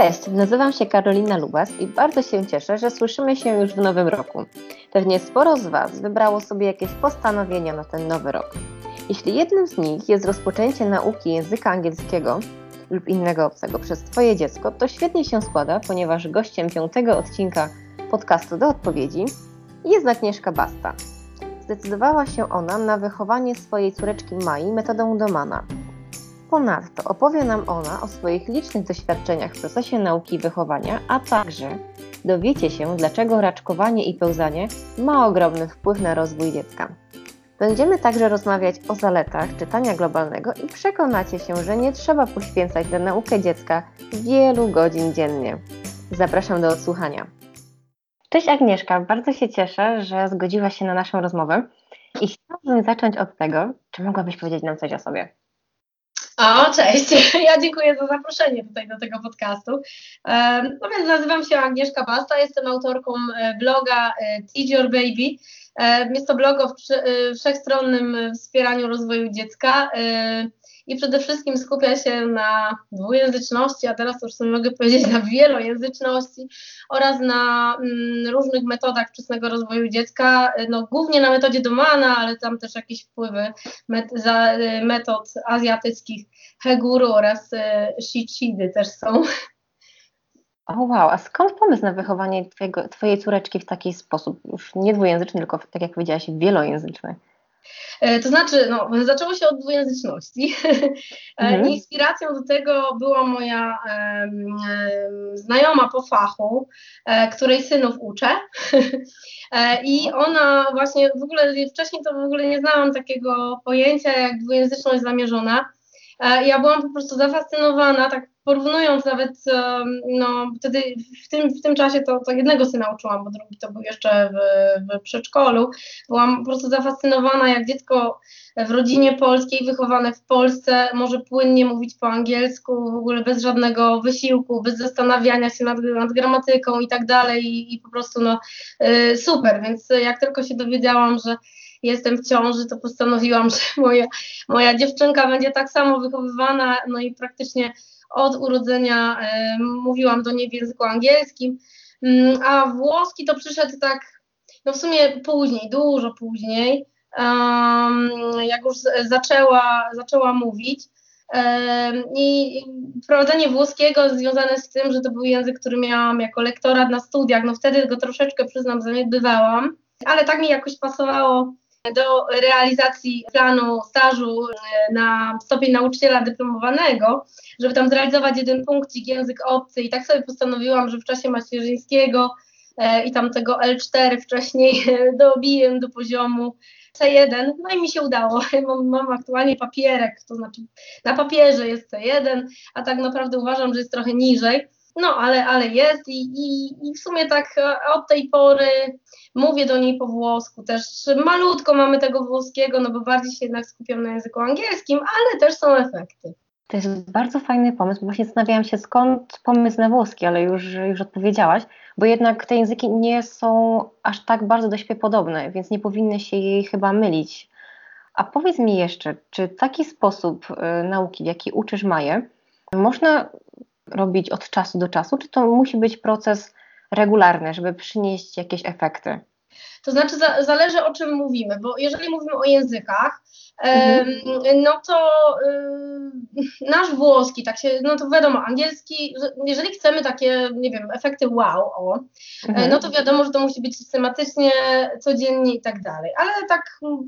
Cześć, nazywam się Karolina Lubas i bardzo się cieszę, że słyszymy się już w nowym roku. Pewnie sporo z Was wybrało sobie jakieś postanowienia na ten nowy rok. Jeśli jednym z nich jest rozpoczęcie nauki języka angielskiego lub innego obcego przez Twoje dziecko, to świetnie się składa, ponieważ gościem piątego odcinka podcastu do odpowiedzi jest Agnieszka Basta. Zdecydowała się ona na wychowanie swojej córeczki Mai metodą Domana, Ponadto opowie nam ona o swoich licznych doświadczeniach w procesie nauki i wychowania, a także dowiecie się, dlaczego raczkowanie i pełzanie ma ogromny wpływ na rozwój dziecka. Będziemy także rozmawiać o zaletach czytania globalnego i przekonacie się, że nie trzeba poświęcać na naukę dziecka wielu godzin dziennie. Zapraszam do odsłuchania. Cześć Agnieszka, bardzo się cieszę, że zgodziłaś się na naszą rozmowę i chciałabym zacząć od tego, czy mogłabyś powiedzieć nam coś o sobie. O, cześć. Ja dziękuję za zaproszenie tutaj do tego podcastu. No więc nazywam się Agnieszka Basta, jestem autorką e, bloga e, Teach Your Baby. Jest to blog o e, wszechstronnym wspieraniu rozwoju dziecka i przede wszystkim skupia się na dwujęzyczności, a teraz już sobie mogę powiedzieć na wielojęzyczności oraz na mm, różnych metodach wczesnego rozwoju dziecka, no głównie na metodzie Domana, ale tam też jakieś wpływy met, za, metod azjatyckich Heguru oraz e, Shichidy też są. O wow, a skąd pomysł na wychowanie twojego, twojej córeczki w taki sposób, już nie dwujęzyczny, tylko tak jak powiedziałaś, wielojęzyczny? E, to znaczy, no, zaczęło się od dwujęzyczności. E, mhm. Inspiracją do tego była moja um, znajoma po fachu, której synów uczę. I ona właśnie, w ogóle wcześniej to w ogóle nie znałam takiego pojęcia jak dwujęzyczność zamierzona. Ja byłam po prostu zafascynowana, tak porównując nawet, no wtedy w tym, w tym czasie to, to jednego syna uczyłam, bo drugi to był jeszcze w, w przedszkolu. Byłam po prostu zafascynowana, jak dziecko w rodzinie polskiej, wychowane w Polsce, może płynnie mówić po angielsku, w ogóle bez żadnego wysiłku, bez zastanawiania się nad, nad gramatyką i tak dalej i, i po prostu no y, super, więc jak tylko się dowiedziałam, że jestem w ciąży, to postanowiłam, że moja, moja dziewczynka będzie tak samo wychowywana, no i praktycznie od urodzenia e, mówiłam do niej w języku angielskim, mm, a włoski to przyszedł tak, no w sumie później, dużo później, um, jak już zaczęła, zaczęła mówić. I wprowadzenie włoskiego związane z tym, że to był język, który miałam jako lektorat na studiach, no wtedy go troszeczkę, przyznam, zaniedbywałam, ale tak mi jakoś pasowało do realizacji planu stażu e, na stopień nauczyciela dyplomowanego, żeby tam zrealizować jeden punkcik język obcy i tak sobie postanowiłam, że w czasie macierzyńskiego e, i tam tego L4 wcześniej dobiję do poziomu C1, no i mi się udało. Mam, mam, aktualnie papierek, to znaczy na papierze jest C1, a tak naprawdę uważam, że jest trochę niżej. No, ale, ale jest i, i, i w sumie tak e, od tej pory mówię do niej po włosku. Też malutko mamy tego włoskiego, no bo bardziej się jednak skupiam na języku angielskim, ale też są efekty. To jest bardzo fajny pomysł, bo właśnie zastanawiałam się skąd pomysł na włoski, ale już, już odpowiedziałaś, bo jednak te języki nie są aż tak bardzo do siebie podobne, więc nie powinny się jej chyba mylić. A powiedz mi jeszcze, czy taki sposób y, nauki, w jaki uczysz Maję, można robić od czasu do czasu, czy to musi być proces regularny, żeby przynieść jakieś efekty? To znaczy, za, zależy o czym mówimy, bo jeżeli mówimy o językach, mhm. no to y, nasz włoski, tak się, no to wiadomo, angielski, jeżeli chcemy takie, nie wiem, efekty wow, o, mhm. no to wiadomo, że to musi być systematycznie, codziennie i tak dalej. Ale tak,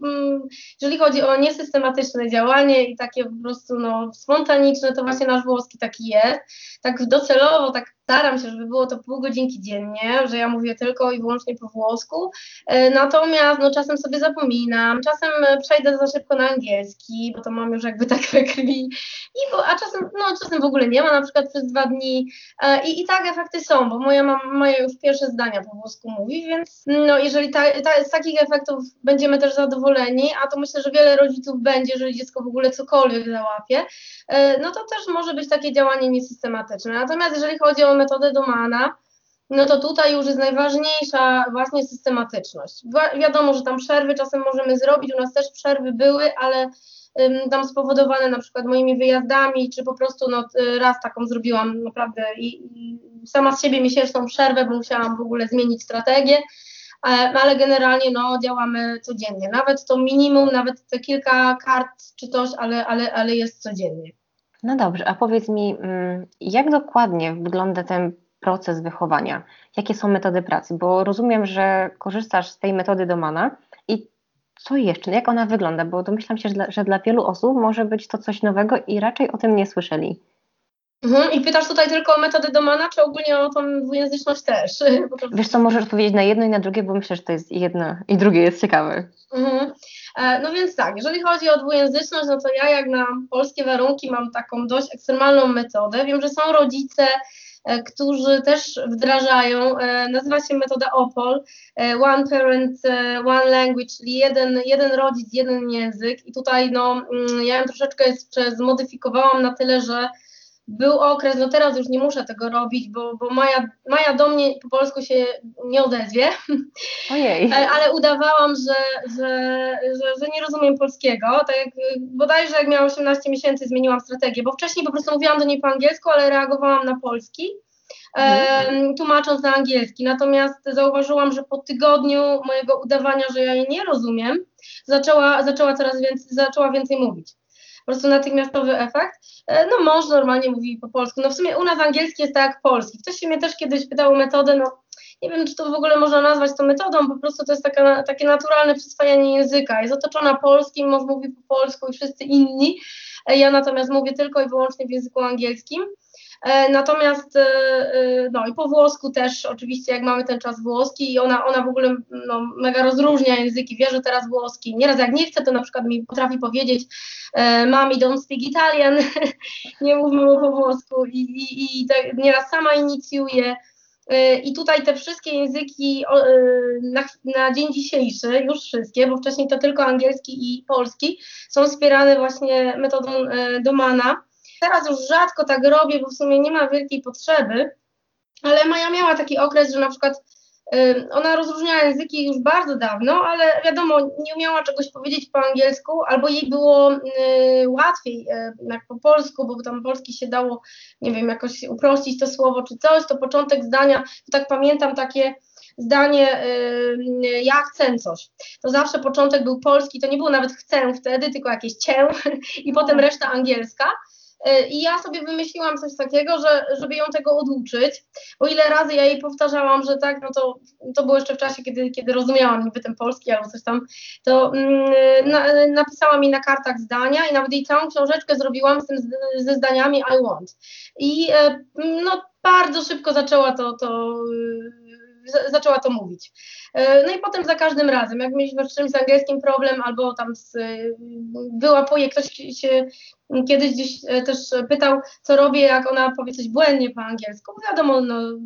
mm, jeżeli chodzi o niesystematyczne działanie i takie po prostu no, spontaniczne, to właśnie nasz włoski taki jest. Tak docelowo, tak staram się, żeby było to pół godzinki dziennie, że ja mówię tylko i wyłącznie po włosku, e, natomiast no, czasem sobie zapominam, czasem przejdę za szybko na angielski, bo to mam już jakby tak we krwi, I a czasem, no, czasem w ogóle nie ma, na przykład przez dwa dni e, i, i tak efekty są, bo moja mama już pierwsze zdania po włosku mówi, więc no, jeżeli ta, ta, z takich efektów będziemy też zadowoleni, a to myślę, że wiele rodziców będzie, jeżeli dziecko w ogóle cokolwiek załapie, e, no to też może być takie działanie niesystematyczne. Natomiast jeżeli chodzi o metodę Domana, no to tutaj już jest najważniejsza właśnie systematyczność. Wiadomo, że tam przerwy czasem możemy zrobić, u nas też przerwy były, ale tam spowodowane na przykład moimi wyjazdami, czy po prostu no, raz taką zrobiłam naprawdę i, i sama z siebie miesięczną przerwę, bo musiałam w ogóle zmienić strategię, ale generalnie no, działamy codziennie. Nawet to minimum, nawet te kilka kart czy coś, ale, ale, ale jest codziennie. No dobrze, a powiedz mi, mm, jak dokładnie wygląda ten proces wychowania? Jakie są metody pracy? Bo rozumiem, że korzystasz z tej metody Domana i co jeszcze? Jak ona wygląda? Bo domyślam się, że dla, że dla wielu osób może być to coś nowego i raczej o tym nie słyszeli. Mhm. I pytasz tutaj tylko o metodę Domana, czy ogólnie o tą dwujęzyczność też? Wiesz co, możesz odpowiedzieć na jedno i na drugie, bo myślę, że to jest jedno i drugie jest ciekawe. Mhm. E, no więc tak, jeżeli chodzi o dwujęzyczność, no to ja jak na polskie warunki mam taką dość ekstremalną metodę. Wiem, że są rodzice, którzy też wdrażają, e, nazywa się metoda OPOL, One Parent, One Language, czyli jeden, jeden rodzic, jeden język. I tutaj no, mm, ja ją troszeczkę jeszcze zmodyfikowałam na tyle, że był okres, no teraz już nie muszę tego robić, bo, bo Maja, Maja do mnie po polsku się nie odezwie. Ojej. Ale udawałam, że, że, że, że, nie rozumiem polskiego. Tak jak bodajże jak miałam 18 miesięcy zmieniłam strategię, bo wcześniej po prostu mówiłam do niej po angielsku, ale reagowałam na polski. Mhm. tłumacząc na angielski. Natomiast zauważyłam, że po tygodniu mojego udawania, że ja jej nie rozumiem, zaczęła, zaczęła coraz więcej, zaczęła więcej mówić po prostu natychmiastowy efekt. E, no mąż normalnie mówi po polsku. No w sumie u nas angielski jest tak jak polski. Ktoś się mnie też kiedyś pytał o metodę, no nie wiem, czy to w ogóle można nazwać to metodą, po prostu to jest taka, takie naturalne przyswajanie języka. Jest otoczona polskim, mąż mówi po polsku i wszyscy inni. E, ja natomiast mówię tylko i wyłącznie w języku angielskim. E, natomiast, e, e, no i po włosku też, oczywiście, jak mamy ten czas włoski i ona, ona w ogóle no, mega rozróżnia języki, wie, że teraz włoski. Nieraz jak nie chce, to na przykład mi potrafi powiedzieć, mami, don't speak Italian, nie mówmy po włosku i, i, i tak nieraz sama inicjuje. I tutaj te wszystkie języki na, na, dzień dzisiejszy, już wszystkie, bo wcześniej to tylko angielski i polski, są wspierane właśnie metodą Domana. Teraz już rzadko tak robię, bo w sumie nie ma wielkiej potrzeby, ale Maja miała taki okres, że na przykład y, ona rozróżniała języki już bardzo dawno, ale wiadomo, nie umiała czegoś powiedzieć po angielsku, albo jej było y, łatwiej y, jak po polsku, bo tam polski się dało, nie wiem, jakoś uprościć to słowo czy coś, to początek zdania, to tak pamiętam takie zdanie ja chcę coś. To zawsze początek był polski, to nie było nawet chcę wtedy, tylko jakieś cię i potem reszta angielska. E, I ja sobie wymyśliłam coś takiego, że, żeby ją tego oduczyć, bo ile razy ja jej powtarzałam, że tak, no to, to było jeszcze w czasie, kiedy, kiedy rozumiałam niby ten polski albo coś tam, to mm, na, napisała mi na kartach zdania i nawet jej całą książeczkę zrobiłam z tym, ze zdaniami I want. I e, no bardzo szybko zaczęła to, to zaczęła to mówić. E, no i potem za każdym razem, jak mieliśmy z czymś z angielskim problem, albo tam z, wyłapuje, ktoś się kiedyś gdzieś e, też pytał, co robię, jak ona powie coś błędnie po angielsku. Wiadomo, no,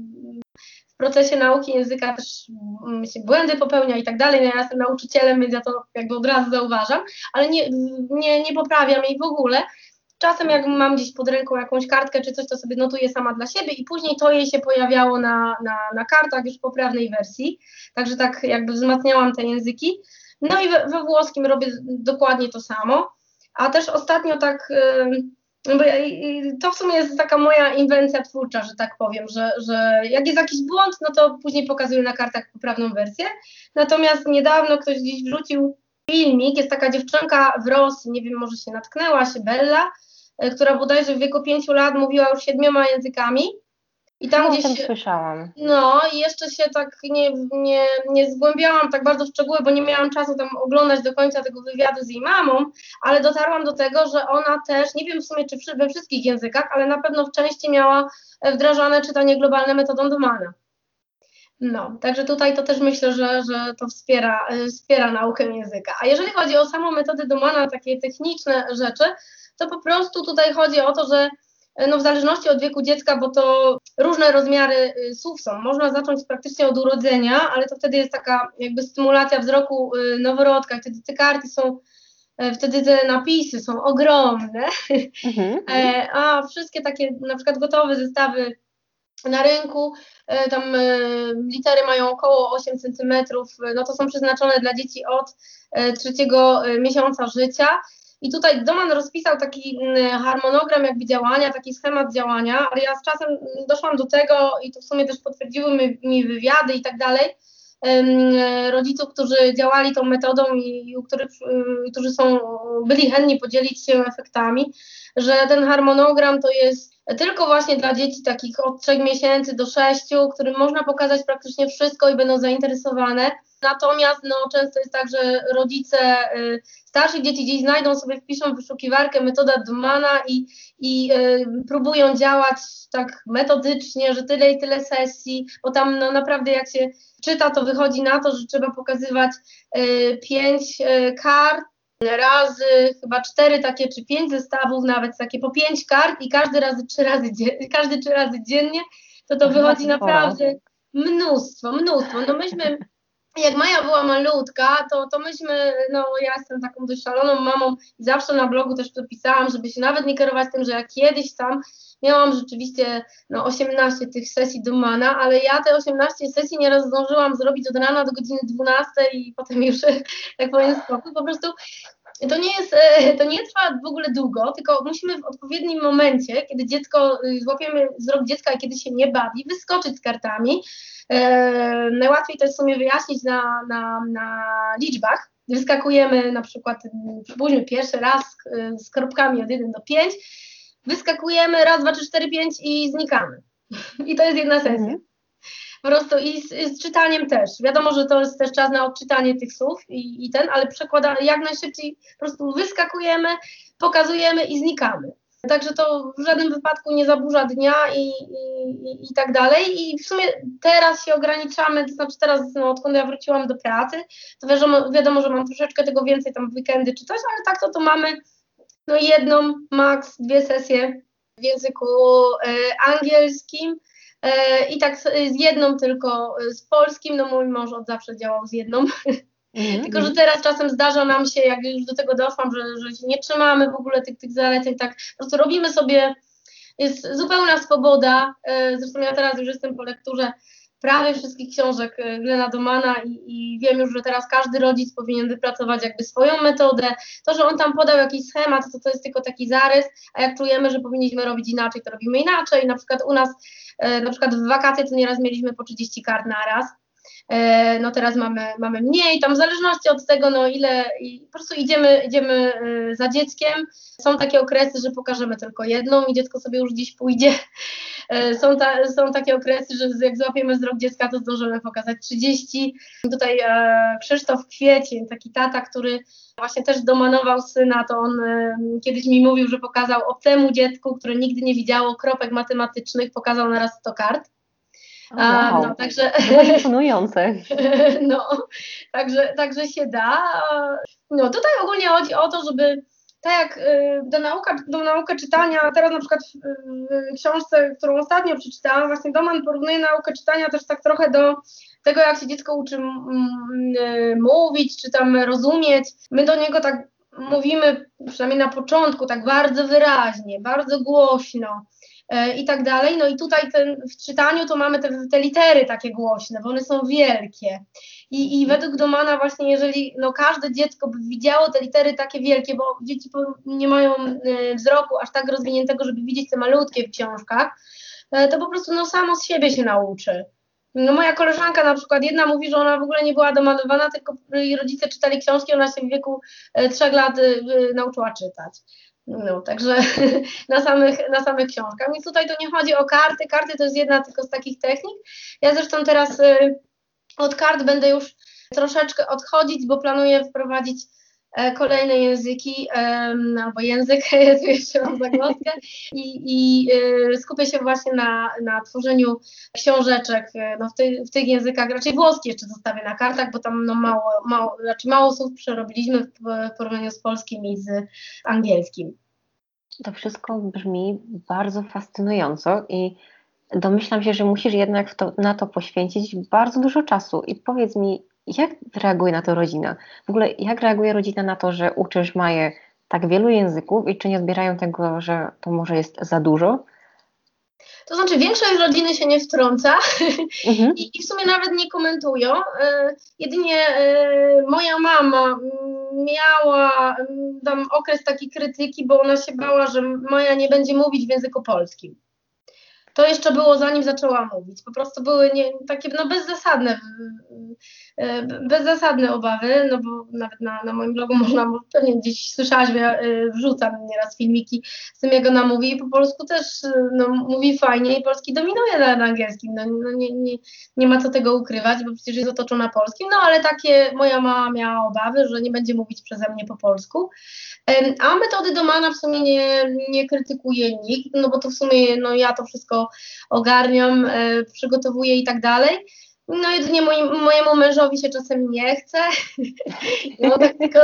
w procesie nauki języka też mm, się błędy popełnia i tak dalej. No ja jestem nauczycielem, więc ja to jakby od razu zauważam, ale nie, nie, nie poprawiam jej w ogóle. Czasem jak mam gdzieś pod ręką jakąś kartkę czy coś, to sobie notuję sama dla siebie i później to jej się pojawiało na, na, na kartach już w poprawnej wersji. Także tak jakby wzmacniałam te języki. No i we, we włoskim robię dokładnie to samo. A też ostatnio tak, bo to w sumie jest taka moja inwencja twórcza, że tak powiem, że, że jak jest jakiś błąd, no to później pokazuję na kartach poprawną wersję. Natomiast niedawno ktoś gdzieś wrzucił filmik, jest taka dziewczynka w Rosji, nie wiem, może się natknęła się, Bella, która bodajże w wieku pięciu lat mówiła już siedmioma językami i tam no, gdzieś. Słyszałam. No, i jeszcze się tak nie, nie, nie zgłębiałam tak bardzo w szczegóły, bo nie miałam czasu tam oglądać do końca tego wywiadu z jej mamą, ale dotarłam do tego, że ona też, nie wiem w sumie czy we wszystkich językach, ale na pewno w części miała e, wdrażane czytanie globalne metodą Domana. No, także tutaj to też myślę, że, że to wspiera, e, wspiera naukę języka. A jeżeli chodzi o samą metodę Domana, takie techniczne rzeczy, to po prostu tutaj chodzi o to, że no w zależności od wieku dziecka, bo to różne rozmiary y, słów są. Można zacząć praktycznie od urodzenia, ale to wtedy jest taka jakby stymulacja wzroku y, noworodka, wtedy te karty są e, wtedy te napisy są ogromne, mhm. E, a wszystkie takie na przykład gotowe zestawy na rynku, e, tam litery mają około 8 cm, no to są przeznaczone dla dzieci od trzeciego miesiąca życia I tutaj Doman rozpisał taki mm, harmonogram jakby działania, taki schemat działania, ale ja z czasem doszłam do tego i to w sumie też potwierdziły mi, wywiady i tak dalej, rodziców, którzy działali tą metodą i, i których, y, którzy są, byli chętni podzielić się efektami, że ten harmonogram to jest tylko właśnie dla dzieci takich od 3 miesięcy do 6, którym można pokazać praktycznie wszystko i będą zainteresowane. Natomiast no, często jest tak, że rodzice y, starszych dzieci gdzieś znajdą sobie, wpiszą w wyszukiwarkę metoda Dumana i, i y, próbują działać tak metodycznie, że tyle i tyle sesji, bo tam no, naprawdę jak się czyta, to wychodzi na to, że trzeba pokazywać y, pięć y, kart, razy chyba cztery takie, czy pięć zestawów nawet, takie po pięć kart i każdy razy trzy razy, każdy trzy razy dziennie, to to wychodzi naprawdę mnóstwo, mnóstwo. No myśmy jak Maja była malutka, to, to myśmy, no ja jestem taką dość szaloną mamą i zawsze na blogu też to pisałam, żeby się nawet nie kierować tym, że ja kiedyś tam miałam rzeczywiście no, 18 tych sesji Dumana, ale ja te 18 sesji nieraz zdążyłam zrobić od rana do godziny 12 i potem już, tak powiem, spokój. Po prostu to nie jest, e, to nie trwa w ogóle długo, tylko musimy w odpowiednim momencie, kiedy dziecko, y, złapiemy wzrok dziecka i kiedy się nie bawi, wyskoczyć z kartami. E, najłatwiej to jest w sumie wyjaśnić na, na, na liczbach. Wyskakujemy na przykład, spójrzmy pierwszy raz z, z kropkami od 1 do 5, wyskakujemy raz, dwa, trzy, cztery, pięć i znikamy. I to jest jedna sesja. Mhm. Po prostu i z, z, czytaniem też. Wiadomo, że to jest też czas na odczytanie tych słów i, i ten, ale przekłada jak najszybciej po prostu wyskakujemy, pokazujemy i znikamy. Także to w żadnym wypadku nie zaburza dnia i, i, i tak dalej. I w sumie teraz się ograniczamy, to znaczy teraz, no, odkąd ja wróciłam do pracy, to wiadomo, wiadomo, że mam troszeczkę tego więcej tam w weekendy czy coś, ale tak to to mamy no jedną, maks dwie sesje w języku e, angielskim e, i tak z, jedną tylko z polskim, no mój mąż od zawsze działał z jedną. Mm, Tylko, że teraz czasem zdarza nam się, jak już do tego doszłam, że, że się nie trzymamy w ogóle tych, tych zaleceń, tak po prostu robimy sobie, jest zupełna swoboda. E, zresztą ja teraz już jestem po lekturze prawie wszystkich książek e, Glena Domana i, i, wiem już, że teraz każdy rodzic powinien wypracować jakby swoją metodę. To, że on tam podał jakiś schemat, to to jest tylko taki zarys, a jak czujemy, że powinniśmy robić inaczej, to robimy inaczej. Na przykład u nas, e, na przykład w wakacje to nieraz mieliśmy po 30 kart na raz no teraz mamy, mamy mniej, tam w zależności od tego, no ile, i po prostu idziemy, idziemy e, za dzieckiem. Są takie okresy, że pokażemy tylko jedną i dziecko sobie już gdzieś pójdzie. E, są, ta, są takie okresy, że jak złapiemy wzrok dziecka, to zdążymy pokazać 30. Tutaj Krzysztof Kwiecień, taki tata, który właśnie też domanował syna, to on kiedyś mi mówił, że pokazał obcemu dziecku, które nigdy nie widziało kropek matematycznych, pokazał naraz 100 kart. A, wow. no, także, imponujące. No, także, także się da. No, tutaj ogólnie chodzi o to, żeby tak jak y, do, nauka, do naukę czytania, teraz na przykład w, książce, którą ostatnio przeczytałam, właśnie Doman porównuje naukę czytania też tak trochę do tego, jak się dziecko uczy y, mówić, czy tam rozumieć. My do niego tak mówimy, przynajmniej na początku, tak bardzo wyraźnie, bardzo głośno i tak dalej. No i tutaj ten, w czytaniu to mamy te, te litery takie głośne, bo one są wielkie. I, I według Domana właśnie, jeżeli no, każde dziecko by widziało te litery takie wielkie, bo dzieci nie mają e, wzroku aż tak rozwiniętego, żeby widzieć te malutkie w książkach, e, to po prostu no, samo z siebie się nauczy. No moja koleżanka na przykład, jedna mówi, że ona w ogóle nie była domalowana, tylko jej rodzice czytali książki, ona się w wieku trzech lat nauczyła czytać. No, także na samych, na samych książkach. Więc tutaj to nie chodzi o karty. Karty to jest jedna tylko z takich technik. Ja zresztą teraz y, od kart będę już troszeczkę odchodzić, bo planuję wprowadzić kolejne języki, albo język, tu jeszcze mam zagłoskę, i, i y, skupię się właśnie na, na tworzeniu książeczek e, no w, ty, w tych językach, raczej włoski jeszcze zostawię na kartach, bo tam no mało, mało, znaczy mało słów przerobiliśmy w porównaniu z polskim i z angielskim. To wszystko brzmi bardzo fascynująco i domyślam się, że musisz jednak to, na to poświęcić bardzo dużo czasu. I powiedz mi, jak reaguje na to rodzina? W ogóle jak reaguje rodzina na to, że uczysz Maję tak wielu języków i czy nie odbierają tego, że to może jest za dużo? To znaczy, większość rodziny się nie wtrąca mhm. I, i, w sumie nawet nie komentują. E, jedynie e, moja mama miała tam okres takiej krytyki, bo ona się bała, że moja nie będzie mówić w języku polskim. To jeszcze było zanim zaczęła mówić. Po prostu były nie, takie no, bezzasadne, bezzasadne obawy, no bo nawet na, na moim blogu można, pewnie gdzieś słyszałaś, ja e, wrzucam nieraz filmiki z tym, jak ona mówi po polsku też no, mówi fajnie i polski dominuje na, na angielskim. No, no nie, nie, nie ma co tego ukrywać, bo przecież jest otoczona polskim, no ale takie moja mama miała obawy, że nie będzie mówić przeze mnie po polsku. A metody Domana w sumie nie, nie krytykuje nikt, no bo to w sumie no, ja to wszystko ogarniam, e, przygotowuję i tak dalej. No jedynie mojemu mężowi się czasem nie chce. No tak tylko,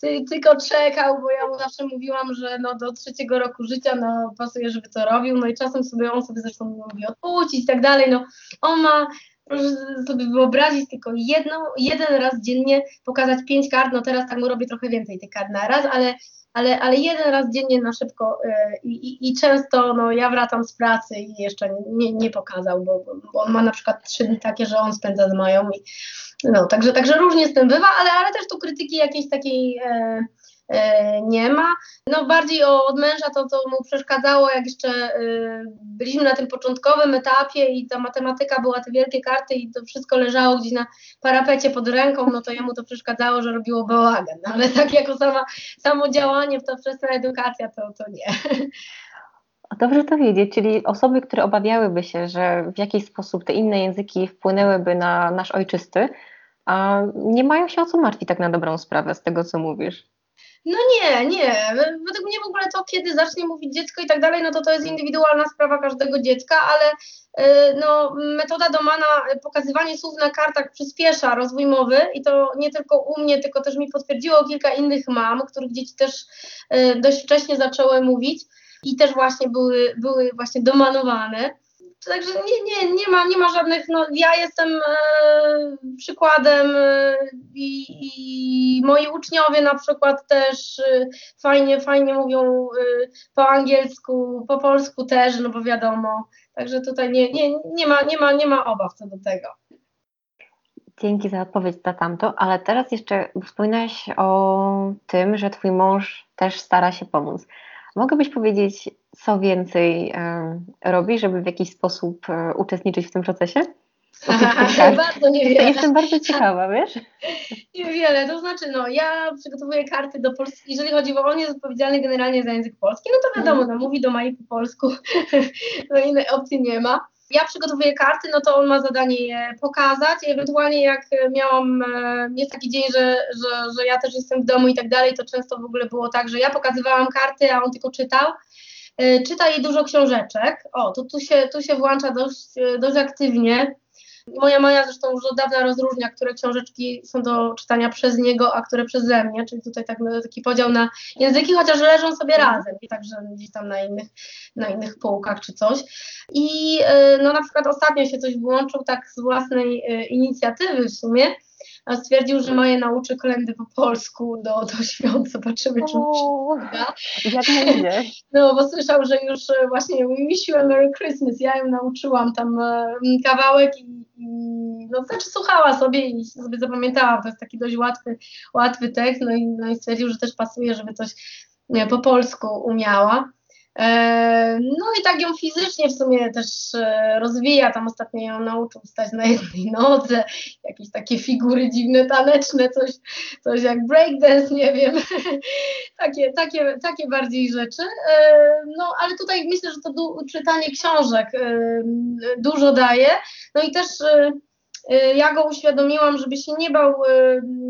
ty, tylko czekał, bo ja mu zawsze mówiłam, że no do trzeciego roku życia no pasuje, żeby to robił. No i czasem sobie on sobie zresztą mówi odpuścić i tak dalej. No on ma proszę sobie wyobrazić tylko jedną, jeden raz dziennie pokazać pięć kart, no teraz tak mu robię trochę więcej tych kart na raz, ale ale, ale jeden raz dziennie na szybko y, i, i często no, ja wracam z pracy i jeszcze nie, nie pokazał, bo, bo on ma na przykład trzy dni takie, że on spędza z moją i no, także, także różnie z tym bywa, ale, ale też tu krytyki jakiejś takiej e, E, nie ma. No bardziej od męża to, co mu przeszkadzało, jak jeszcze e, byliśmy na tym początkowym etapie i ta matematyka była te wielkie karty i to wszystko leżało gdzieś na parapecie pod ręką, no to jemu to przeszkadzało, że robiło bałagan. Ale tak jako sama, samo działanie w to wczesna edukacja, to, to nie. Dobrze to wiedzieć, czyli osoby, które obawiałyby się, że w jakiś sposób te inne języki wpłynęłyby na nasz ojczysty, a nie mają się o co martwić tak na dobrą sprawę z tego, co mówisz. No nie, nie. Według mnie w ogóle to, kiedy zacznie mówić dziecko i tak dalej, no to to jest indywidualna sprawa każdego dziecka, ale y, no, metoda Domana, pokazywanie słów na kartach przyspiesza rozwój mowy i to nie tylko u mnie, tylko też mi potwierdziło kilka innych mam, których dzieci też y, dość wcześnie zaczęły mówić i też właśnie były, były właśnie domanowane. Także nie, nie, nie, ma, nie ma żadnych, no ja jestem e, przykładem e, i, i, moi uczniowie na przykład też e, fajnie, fajnie mówią e, po angielsku, po polsku też, no bo wiadomo, także tutaj nie, nie, nie, ma, nie, ma, nie ma obaw co do tego. Dzięki za odpowiedź na tamto, ale teraz jeszcze wspominałeś o tym, że twój mąż też stara się pomóc. Mogłabyś powiedzieć, co więcej robi, żeby w jakiś sposób e, uczestniczyć w tym procesie? bardzo niewiele. Jestem bardzo ciekawa, wiesz? Niewiele, to znaczy, no, ja przygotowuję karty do Polski, jeżeli chodzi o, on jest odpowiedzialny generalnie za język polski, no to wiadomo, no, mówi do Mai po polsku, no innej opcji nie ma. Ja przygotowuję karty, no to on ma zadanie je pokazać. Ewentualnie jak miałam, e, jest taki dzień, że, że, że ja też jestem w domu i tak dalej, to często w ogóle było tak, że ja pokazywałam karty, a on tylko czytał. E, czyta jej dużo książeczek. O, to tu się, tu się włącza dość, dość aktywnie. Moja Maja zresztą już od dawna rozróżnia, które książeczki są do czytania przez niego, a które przeze mnie, czyli tutaj tak, no, taki podział na języki, chociaż leżą sobie mhm. razem i także gdzieś tam na innych, na innych półkach czy coś. I e, no na przykład ostatnio się coś włączył tak z własnej e, inicjatywy w sumie, a stwierdził, że Maję nauczy kolendy po polsku do, do świąt. Zobaczymy, czy mu się uda. Jak nie No, bo słyszał, że już e, właśnie wish you a Merry Christmas. Ja ją nauczyłam tam kawałek i no znaczy słuchała sobie i sobie zapamiętałam, to jest taki dość łatwy, łatwy tekst, no i, no i stwierdził, że też pasuje, żeby coś po polsku umiała. E, no i tak ją fizycznie w sumie też e, rozwija, tam ostatnio ją nauczył stać na jednej nodze, jakieś takie figury dziwne, taneczne, coś, coś jak breakdance, nie wiem, takie, takie, takie bardziej rzeczy. E, no ale tutaj myślę, że to czytanie książek dużo daje, no i też ja go uświadomiłam, żeby się nie bał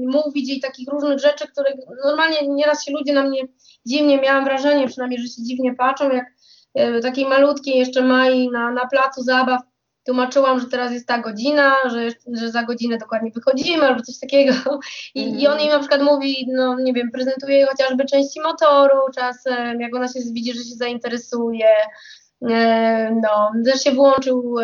mówić jej takich różnych rzeczy, które normalnie nieraz się ludzie na mnie dziwnie, miałam wrażenie przynajmniej, że się dziwnie patrzą, jak e, takiej malutkiej jeszcze Mai na, na placu zabaw tłumaczyłam, że teraz jest ta godzina, że, że za godzinę dokładnie wychodzimy albo coś takiego I, mm. i on jej na przykład mówi, no nie wiem, prezentuje chociażby części motoru czasem, jak ona się widzi, że się zainteresuje, no, też się włączył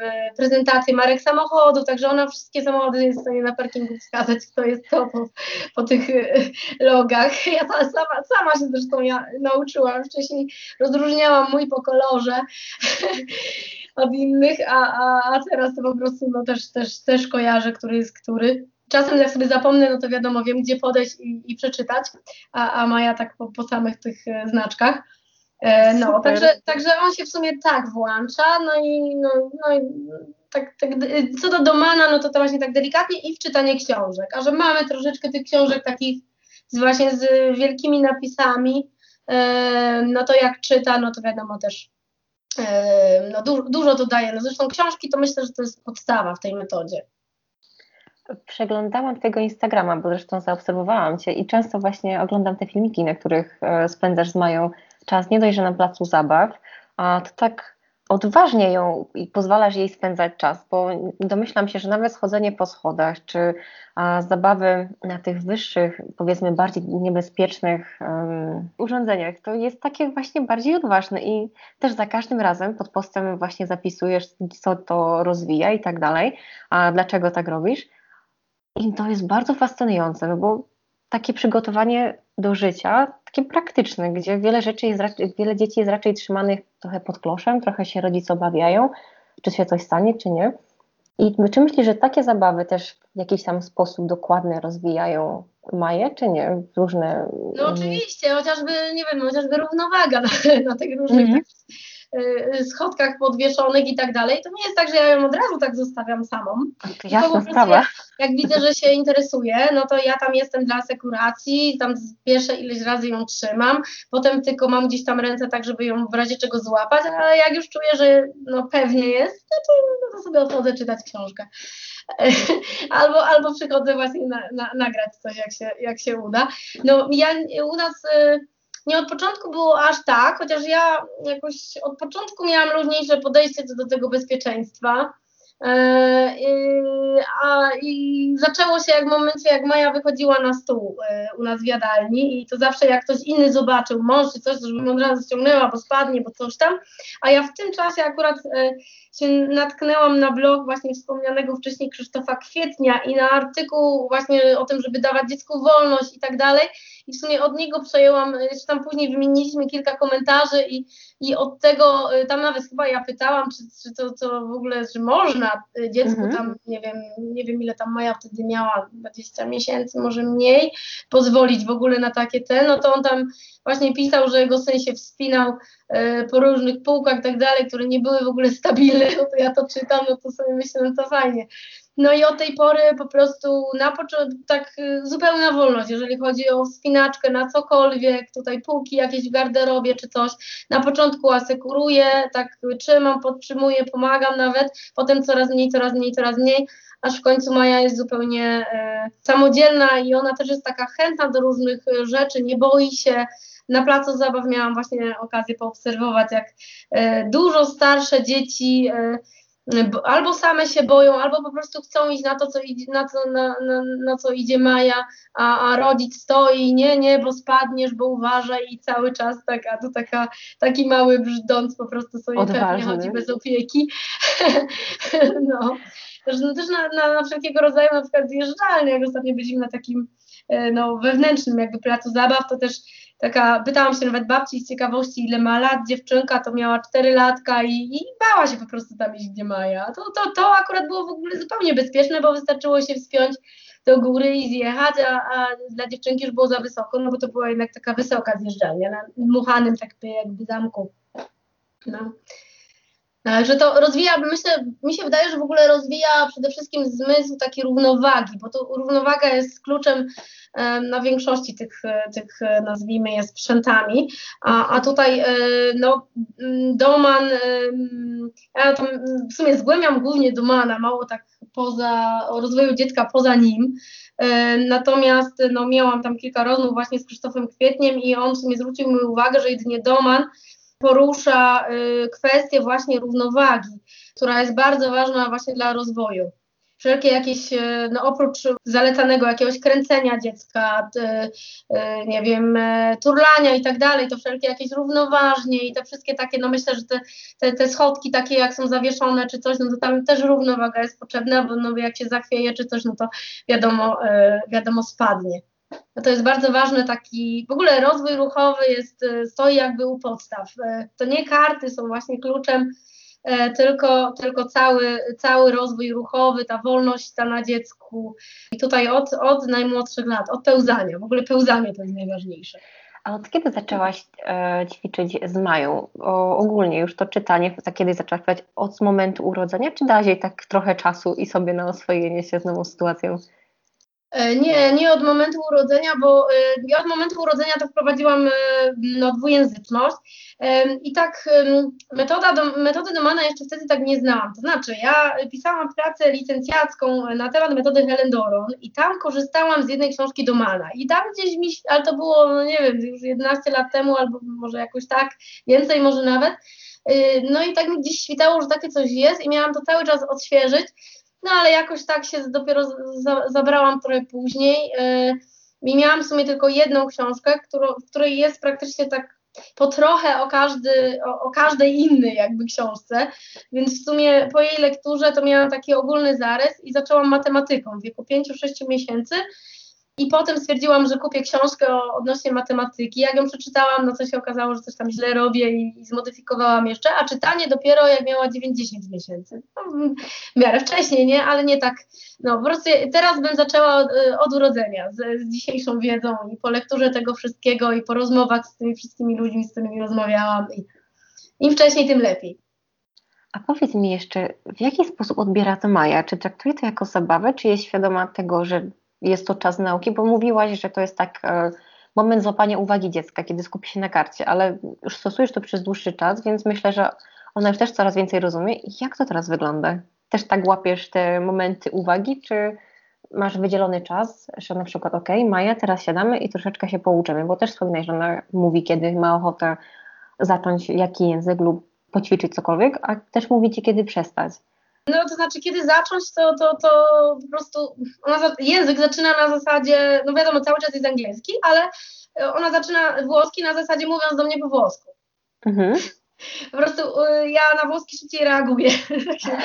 e, prezentację marek samochodów, także ona wszystkie samochody jest w stanie na parkingu wskazać, kto jest to po, po tych y, logach. Ja sama, sama się zresztą ja nauczyłam, wcześniej rozróżniałam mój po kolorze od innych, a, a, a teraz to po prostu no, też, też, też kojarzę, który jest który. Czasem jak sobie zapomnę, no to wiadomo, wiem gdzie podejść i, i przeczytać, a, a Maja tak po, po samych tych e, znaczkach. E, no, także, także on się w sumie tak włącza, no i, no, no i tak, tak, co do domana, no to to właśnie tak delikatnie i w czytanie książek, a że mamy troszeczkę tych książek takich z właśnie z wielkimi napisami, e, no to jak czyta, no to wiadomo też e, no du dużo dodaje. No zresztą książki to myślę, że to jest podstawa w tej metodzie. Przeglądałam Twojego Instagrama, bo zresztą zaobserwowałam Cię i często właśnie oglądam te filmiki, na których spędzasz z Mają czas, nie dość, że na placu zabaw, a to tak odważnie ją i pozwalasz jej spędzać czas, bo domyślam się, że nawet schodzenie po schodach, czy zabawy na tych wyższych, powiedzmy bardziej niebezpiecznych um, urządzeniach, to jest takie właśnie bardziej odważne i też za każdym razem pod postem właśnie zapisujesz, co to rozwija i tak dalej, a dlaczego tak robisz. I to jest bardzo fascynujące, no bo takie przygotowanie do życia, takie praktyczne, gdzie wiele rzeczy jest, wiele dzieci jest raczej trzymanych trochę pod kloszem, trochę się rodzice obawiają, czy się coś stanie, czy nie. I czy myślisz, że takie zabawy też w jakiś tam sposób dokładny rozwijają Maję, czy nie? Różne. No oczywiście, chociażby, nie wiem, chociażby równowaga na, na tych różnych mm -hmm. Schodkach podwieszonych i tak dalej, to nie jest tak, że ja ją od razu tak zostawiam samą. To jasna sprawa. Jak, jak widzę, że się interesuje, no to ja tam jestem dla sekuracji, tam pierwsze ileś razy ją trzymam, potem tylko mam gdzieś tam ręce tak, żeby ją w razie czego złapać, ale jak już czuję, że no pewnie jest, no to, no to sobie odchodzę czytać książkę. albo, albo przychodzę właśnie na, na, nagrać coś, jak się, jak się uda. No ja u nas... Y nie od początku było aż tak, chociaż ja jakoś od początku miałam luźniejsze podejście do tego bezpieczeństwa. E, a, I zaczęło się jak w momencie, jak Maja wychodziła na stół e, u nas w jadalni i to zawsze jak ktoś inny zobaczył, mąż czy coś, żeby od razu ściągnęła, bo spadnie, bo coś tam, a ja w tym czasie akurat e, się natknęłam na blog właśnie wspomnianego wcześniej Krzysztofa Kwietnia i na artykuł właśnie o tym, żeby dawać dziecku wolność i tak dalej i w sumie od niego przejęłam, jeszcze tam później wymieniliśmy kilka komentarzy i, i od tego, tam nawet chyba ja pytałam, czy, czy to, to w ogóle, czy można dziecku mhm. tam, nie wiem, nie wiem ile tam Maja wtedy miała, 20 miesięcy, może mniej, pozwolić w ogóle na takie te, no to on tam właśnie pisał, że jego syn się wspinał e, po różnych półkach i tak dalej, które nie były w ogóle stabilne, no to ja to czytam, no to sobie myślę, no to fajnie. No i od tej pory po prostu na początku tak y, zupełna wolność, jeżeli chodzi o wspinaczkę na cokolwiek, tutaj półki jakieś w garderobie czy coś. Na początku asekuruję, tak trzymam, podtrzymuję, pomagam nawet, potem coraz mniej, coraz mniej, coraz mniej, aż w końcu Maja jest zupełnie e, samodzielna i ona też jest taka chętna do różnych e, rzeczy, nie boi się. Na placu zabaw miałam właśnie okazję poobserwować, jak e, dużo starsze dzieci e, albo same się boją, albo po prostu chcą iść na to, co idzie, na, co, na, na, na co idzie Maja, a, a rodzic stoi, nie, nie, bo spadniesz, bo uważaj i cały czas taka, to taka, taki mały brzdąc po prostu sobie Odważny. pewnie chodzi bez opieki. no. Też, no, też na, na, na wszelkiego rodzaju na przykład zjeżdżalnie, jak ostatnio byliśmy na takim e, no, wewnętrznym jakby placu zabaw, to też taka, pytałam się nawet babci z ciekawości, ile ma lat dziewczynka, to miała 4 latka i, i bała się po prostu tam iść, gdzie Maja. To, to, to akurat było w ogóle zupełnie bezpieczne, bo wystarczyło się wspiąć do góry i zjechać, a, a dla dziewczynki już było za wysoko, no bo to była jednak taka wysoka zjeżdżalnia na dmuchanym tak jakby zamku. No. Że to rozwija, myślę, mi się wydaje, że w ogóle rozwija przede wszystkim zmysł takiej równowagi, bo to równowaga jest kluczem na większości tych, tych nazwijmy je sprzętami, a, a tutaj e, no, Doman, ja tam w sumie zgłębiam głównie Domana, mało tak poza, o rozwoju dziecka poza nim, e, Natomiast no, miałam tam kilka rozmów właśnie z Krzysztofem Kwietniem i on w sumie zwrócił mi uwagę, że jedynie Doman porusza y, kwestię właśnie równowagi, która jest bardzo ważna właśnie dla rozwoju. wszelkie jakieś, e, no oprócz zalecanego jakiegoś kręcenia dziecka, nie wiem, turlania i tak dalej, to wszelkie jakieś równoważnie i te wszystkie takie, no myślę, że te, te, te schodki takie jak są zawieszone czy coś, no to tam też równowaga jest potrzebna, bo no jak się zachwieje czy coś, no to wiadomo, wiadomo spadnie. No to jest bardzo ważny taki, w ogóle rozwój ruchowy jest, e, stoi jakby u podstaw. E, to nie karty są właśnie kluczem, e, tylko, tylko cały, cały rozwój ruchowy, ta wolność ta na dziecku. I tutaj od, od najmłodszych lat, od pełzania, w ogóle pełzanie to jest najważniejsze. A od kiedy zaczęłaś e, ćwiczyć z Mają? O, ogólnie już to czytanie, tak kiedy zaczęłaś od momentu urodzenia, czy dałaś jej tak trochę czasu i sobie na oswojenie się z nową sytuacją? E, nie, nie od momentu urodzenia, bo e, ja od momentu urodzenia to wprowadziłam e, no, dwujęzyczność. I tak metoda do, metody Domana jeszcze wtedy tak nie znałam. To znaczy, ja pisałam pracę licencjacką na temat metody Helen Doron i tam korzystałam z jednej książki Domana i tam gdzieś mi, ale to było, no nie wiem, już 11 lat temu albo może jakoś tak, więcej może nawet, no i tak mi gdzieś świtało, że takie coś jest i miałam to cały czas odświeżyć no ale jakoś tak się dopiero za, zabrałam trochę później. E, I miałam w sumie tylko jedną książkę, którą, w której jest praktycznie tak po trochę o, każdy, o, o, każdej innej jakby książce, więc w sumie po jej lekturze to miałam taki ogólny zarys i zaczęłam matematyką w wieku 5-6 miesięcy i potem stwierdziłam, że kupię książkę odnośnie matematyki. Jak ją przeczytałam, no to się okazało, że coś tam źle robię i, zmodyfikowałam jeszcze, a czytanie dopiero jak miała 90 miesięcy. No, w miarę wcześniej, nie? Ale nie tak, no po prostu teraz bym zaczęła od, od urodzenia, z, z, dzisiejszą wiedzą i po lekturze tego wszystkiego i po rozmowach z tymi wszystkimi ludźmi, z którymi rozmawiałam i im wcześniej, tym lepiej. A powiedz mi jeszcze, w jaki sposób odbiera to Maja? Czy traktuje to jako zabawę, czy jest świadoma tego, że jest to czas nauki, bo mówiłaś, że to jest tak e, moment złapania uwagi dziecka, kiedy skupi się na karcie, ale już stosujesz to przez dłuższy czas, więc myślę, że ona już też coraz więcej rozumie. Jak to teraz wygląda? Też tak łapiesz te momenty uwagi, czy masz wydzielony czas, że na przykład, ok, Maja, teraz siadamy i troszeczkę się pouczymy, bo też wspominaj, że ona mówi, kiedy ma ochotę zacząć jaki język lub poćwiczyć cokolwiek, a też mówi ci, kiedy przestać. No to znaczy, kiedy zacząć, to, to, to po prostu ona, język zaczyna na zasadzie, no wiadomo, cały czas jest angielski, ale ona zaczyna włoski na zasadzie mówiąc do mnie po włosku. Mhm. Po prostu y, ja na włoski szybciej reaguję. tak, się,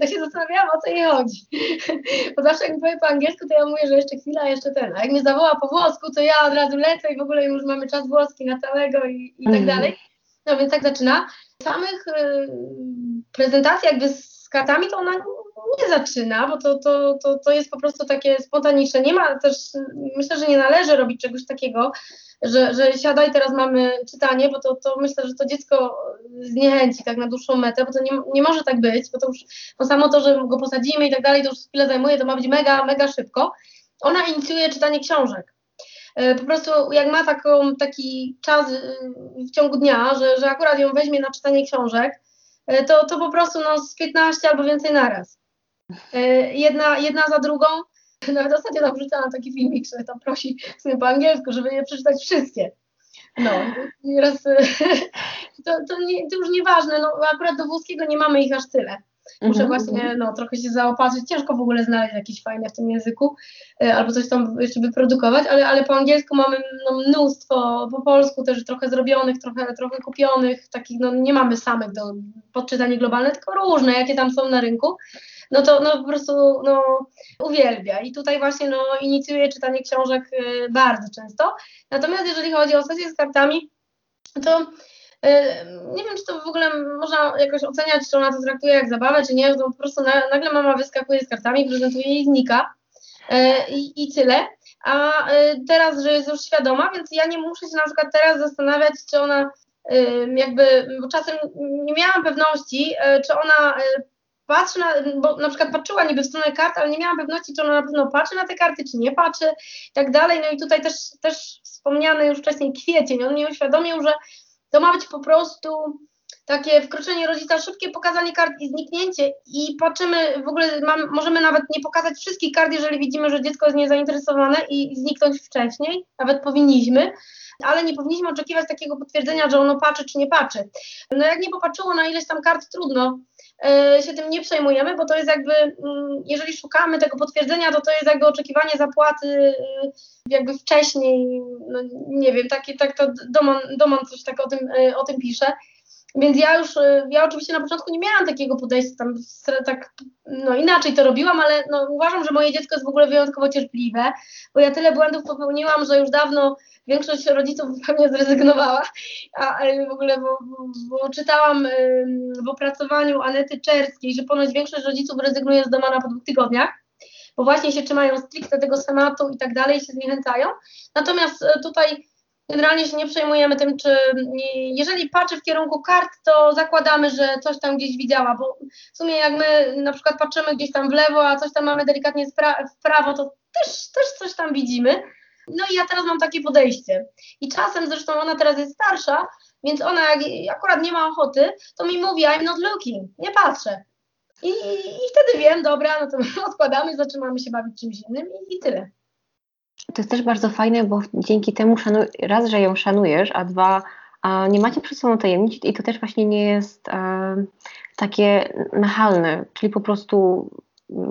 tak się zastanawiałam, o co jej chodzi. Bo zawsze jak mi powie po angielsku, to ja mówię, że jeszcze chwila, jeszcze ten. A jak mnie zawoła po włosku, to ja od razu lecę i w ogóle już mamy czas włoski na całego i, i tak mhm. dalej. No więc tak zaczyna. W samych y, prezentacji jakby z z kartami to ona nie zaczyna, bo to, to, to, to jest po prostu takie spontaniczne. Nie ma też, myślę, że nie należy robić czegoś takiego, że, że siadaj, teraz mamy czytanie, bo to, to myślę, że to dziecko zniechęci tak na dłuższą metę, bo to nie, nie może tak być, bo to już to samo to, że go posadzimy i tak dalej, to już chwilę zajmuje, to ma być mega, mega szybko. Ona inicjuje czytanie książek. E, po prostu jak ma taką, taki czas y, w ciągu dnia, że, że akurat ją weźmie na czytanie książek, to, to po prostu no, z 15 albo więcej naraz. E, jedna, jedna za drugą. Nawet ostatnio tam wrzucałam taki filmik, że tam prosi sobie po angielsku, żeby je przeczytać wszystkie. No, raz, to, to, nie, to już nieważne, no akurat do włoskiego nie mamy ich aż tyle. Muszę -hmm. właśnie no, trochę się zaopatrzyć. Ciężko w ogóle znaleźć jakieś fajne w tym języku e, albo coś tam jeszcze wyprodukować, ale, ale po angielsku mamy no, mnóstwo, po polsku też trochę zrobionych, trochę, trochę kupionych, takich no, nie mamy samych do podczytania globalne, tylko różne, jakie tam są na rynku. No to no, po prostu no, uwielbia i tutaj właśnie no, inicjuje czytanie książek y, bardzo często. Natomiast jeżeli chodzi o sesję z kartami, to E, nie wiem, czy to w ogóle można jakoś oceniać, czy ona to traktuje jak zabawę, czy nie, to po prostu nagle mama wyskakuje z kartami, prezentuje i znika e, i, i tyle. A e, teraz, że jest już świadoma, więc ja nie muszę się na przykład teraz zastanawiać, czy ona jakby, bo czasem nie miałam pewności, czy ona patrzy na, bo na przykład patrzyła niby w stronę kart, ale nie miałam pewności, czy ona na pewno patrzy na te karty, czy nie patrzy i tak dalej. No i tutaj też, też wspomniany już wcześniej kwiecień, on mnie uświadomił, że to ma być po prostu takie wkroczenie rodzica, szybkie pokazanie kart i zniknięcie i patrzymy, w ogóle mam, możemy nawet nie pokazać wszystkich kart, jeżeli widzimy, że dziecko jest niezainteresowane i zniknąć wcześniej, nawet powinniśmy, ale nie powinniśmy oczekiwać takiego potwierdzenia, że ono patrzy czy nie patrzy. No jak nie popatrzyło na ileś tam kart, trudno, się tym nie przejmujemy, bo to jest jakby, mm, jeżeli szukamy tego potwierdzenia, to to jest jakby oczekiwanie zapłaty jakby wcześniej, no nie wiem, takie, tak to Doman, Doman coś tak o tym, o tym pisze. Więc ja już, ja oczywiście na początku nie miałam takiego podejścia, tam tak, no inaczej to robiłam, ale no, uważam, że moje dziecko jest w ogóle wyjątkowo cierpliwe, bo ja tyle błędów popełniłam, że już dawno większość rodziców pewnie zrezygnowała, a w ogóle, bo, bo czytałam w opracowaniu Anety Czerskiej, że ponoć większość rodziców rezygnuje z domana po dwóch tygodniach, bo właśnie się trzymają stricte tego schematu i tak dalej, się zniechęcają. Natomiast e, tutaj generalnie się nie przejmujemy tym, czy jeżeli patrzy w kierunku kart, to zakładamy, że coś tam gdzieś widziała, bo w sumie jak my na przykład patrzymy gdzieś tam w lewo, a coś tam mamy delikatnie w prawo, to też, też coś tam widzimy. No i ja teraz mam takie podejście. I czasem zresztą ona teraz jest starsza, więc ona jak akurat nie ma ochoty, to mi mówi I'm not looking, nie patrzę. I, i wtedy wiem, dobra, no to odkładamy, zaczynamy się bawić czymś innym i, i tyle. To jest też bardzo fajne, bo dzięki temu raz, że ją szanujesz, a dwa, a nie macie przed sobą tajemnic i to też właśnie nie jest e, takie nachalne, czyli po prostu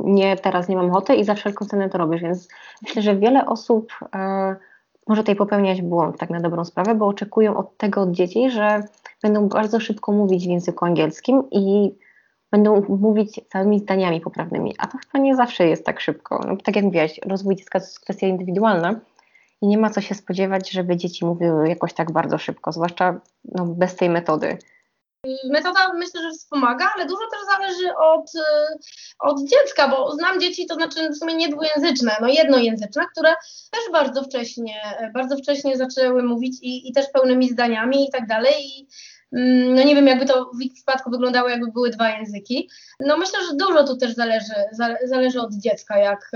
nie, teraz nie mam ochoty i za wszelką cenę to robisz, więc myślę, że wiele osób e, może tutaj popełniać błąd, tak na dobrą sprawę, bo oczekują od tego od dzieci, że będą bardzo szybko mówić w języku angielskim i będą mówić całymi zdaniami poprawnymi, a to chyba nie zawsze jest tak szybko. No, tak jak mówiłaś, rozwój dziecka to jest kwestia indywidualna i nie ma co się spodziewać, żeby dzieci mówiły jakoś tak bardzo szybko, zwłaszcza no, bez tej metody. Metoda myślę, że wspomaga, ale dużo też zależy od, od dziecka, bo znam dzieci, to znaczy w sumie nie dwujęzyczne, no jednojęzyczne, które też bardzo wcześnie, bardzo wcześnie zaczęły mówić i, i też pełnymi zdaniami i tak dalej. I, no nie wiem, jakby to w ich przypadku wyglądało, jakby były dwa języki. No myślę, że dużo tu też zależy, zależy od dziecka, jak,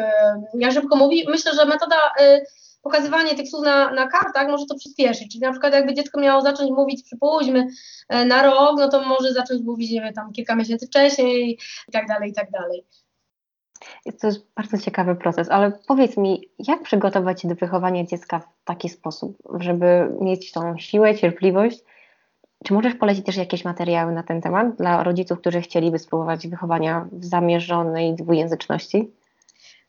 jak szybko mówi. Myślę, że metoda y, pokazywanie tych słów na, na kartach może to przyspieszyć. Czyli na przykład jakby dziecko miało zacząć mówić, przypuśćmy, e, na rok, no to może zacząć mówić, nie wiem, tam kilka miesięcy wcześniej i tak dalej, i tak dalej. To jest bardzo ciekawy proces, ale powiedz mi, jak przygotować się do wychowania dziecka w taki sposób, żeby mieć tą siłę, cierpliwość? Czy możesz polecić też jakieś materiały na ten temat dla rodziców, którzy chcieliby spróbować wychowania w zamierzonej dwujęzyczności?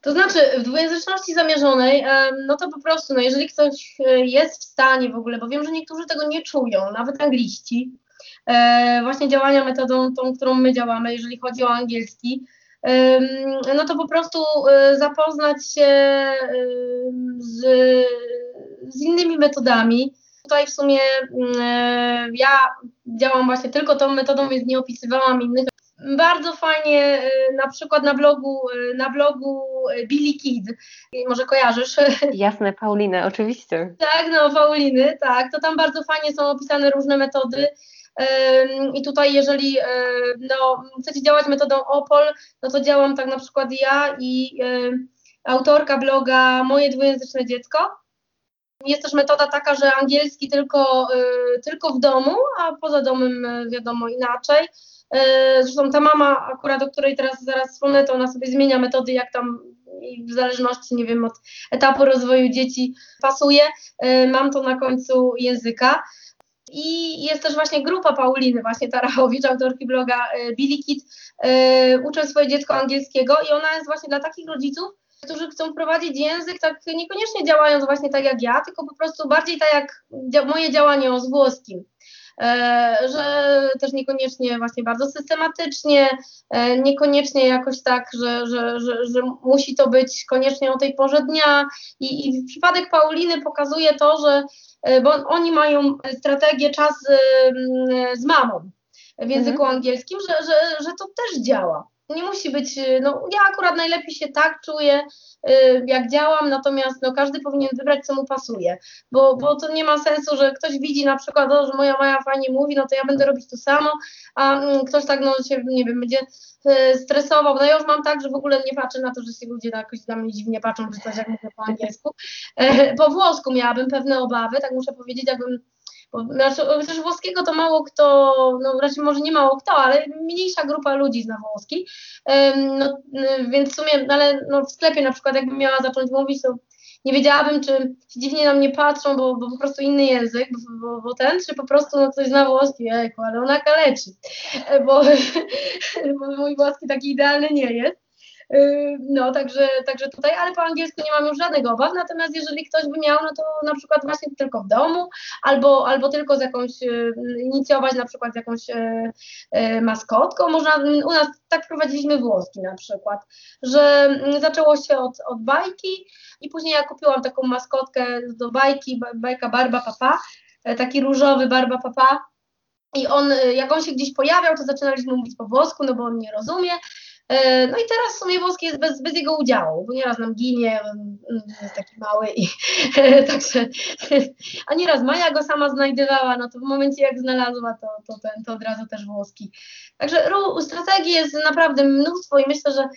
To znaczy, w dwujęzyczności zamierzonej, no to po prostu, no jeżeli ktoś e, jest w stanie w ogóle, bo wiem, że niektórzy tego nie czują, nawet angliści, e, właśnie działania metodą tą, którą my działamy, jeżeli chodzi o angielski, no to po prostu e, zapoznać się z, z innymi metodami. Tutaj w sumie mm, ja działam właśnie tylko tą metodą, więc nie opisywałam innych bardzo fajnie y, na przykład na blogu, y, na blogu Billy Kid, może kojarzysz? Jasne, Pauliny, oczywiście. Tak, no Pauliny, tak, to tam bardzo fajnie są opisane różne metody. I tutaj, jeżeli no, chcecie działać metodą OPOL, no to działam tak na przykład ja i autorka bloga Moje dwujęzyczne dziecko. Jest też metoda taka, że angielski tylko, tylko w domu, a poza domem wiadomo inaczej. E, zresztą ta mama akurat, o której teraz zaraz wspomnę, to ona sobie zmienia metody, jak tam w zależności, nie wiem, od etapu rozwoju dzieci pasuje. Mam to na końcu języka. I jest też właśnie grupa Pauliny, właśnie Tarachowicz, autorki bloga Billy Kid, uczę swoje dziecko angielskiego i ona jest właśnie dla takich rodziców, którzy chcą prowadzić język, tak niekoniecznie działając właśnie tak jak ja, tylko po prostu bardziej tak jak moje działanie z włoskim. E, że też niekoniecznie właśnie bardzo systematycznie, e, niekoniecznie jakoś tak, że, że, że, że musi to być koniecznie o tej porze dnia. I, I przypadek Pauliny pokazuje to, że e, bo oni mają strategię czas z mamą w języku mhm. angielskim, że, że, że to też działa nie musi być, y, no ja akurat najlepiej się tak czuję, y, jak działam, natomiast no, każdy powinien wybrać, co mu pasuje, bo, bo to nie ma sensu, że ktoś widzi na przykład, o, że moja Maja fajnie mówi, no to ja będę robić to samo, a mm, ktoś tak, no się, nie wiem, będzie y, stresował, no ja już mam tak, że w ogóle nie patrzę na to, że się ludzie jakoś na mnie dziwnie patrzą, czy coś jak mówię po angielsku, e, po włosku miałabym pewne obawy, tak muszę powiedzieć, jakbym znaczy, chociaż włoskiego to mało kto, no raczej może nie mało kto, ale mniejsza grupa ludzi zna włoski. No, więc w sumie, ale no w sklepie na przykład jakbym miała zacząć mówić, to nie wiedziałabym, czy dziwnie na mnie patrzą, bo, bo po prostu inny język, bo, bo, bo ten, czy po prostu no, coś zna włoski, jejku, ale ona kaleczy, bo, bo mój włoski taki idealny nie jest. Yy, no, także, także tutaj, ale po angielsku nie mam już żadnych obaw, natomiast jeżeli ktoś by miał, no to na przykład właśnie tylko w domu, albo, albo tylko z jakąś, yy, inicjować na przykład z jakąś yy, maskotką, można, u nas tak prowadziliśmy włoski na przykład, że mm, zaczęło się od, od bajki i później ja kupiłam taką maskotkę do bajki, bajka Barba Papa, taki różowy Barba Papa, i on, jak on się gdzieś pojawiał, to zaczynaliśmy mówić po włosku, no bo on nie rozumie. E, no i teraz w sumie włoski jest bez, bez jego udziału, bo nieraz nam ginie, jest taki mały i także, a nieraz Maja go sama znajdowała, no to w momencie jak znalazła, to, to, ten, to od razu też włoski. Także strategii jest naprawdę mnóstwo i myślę, że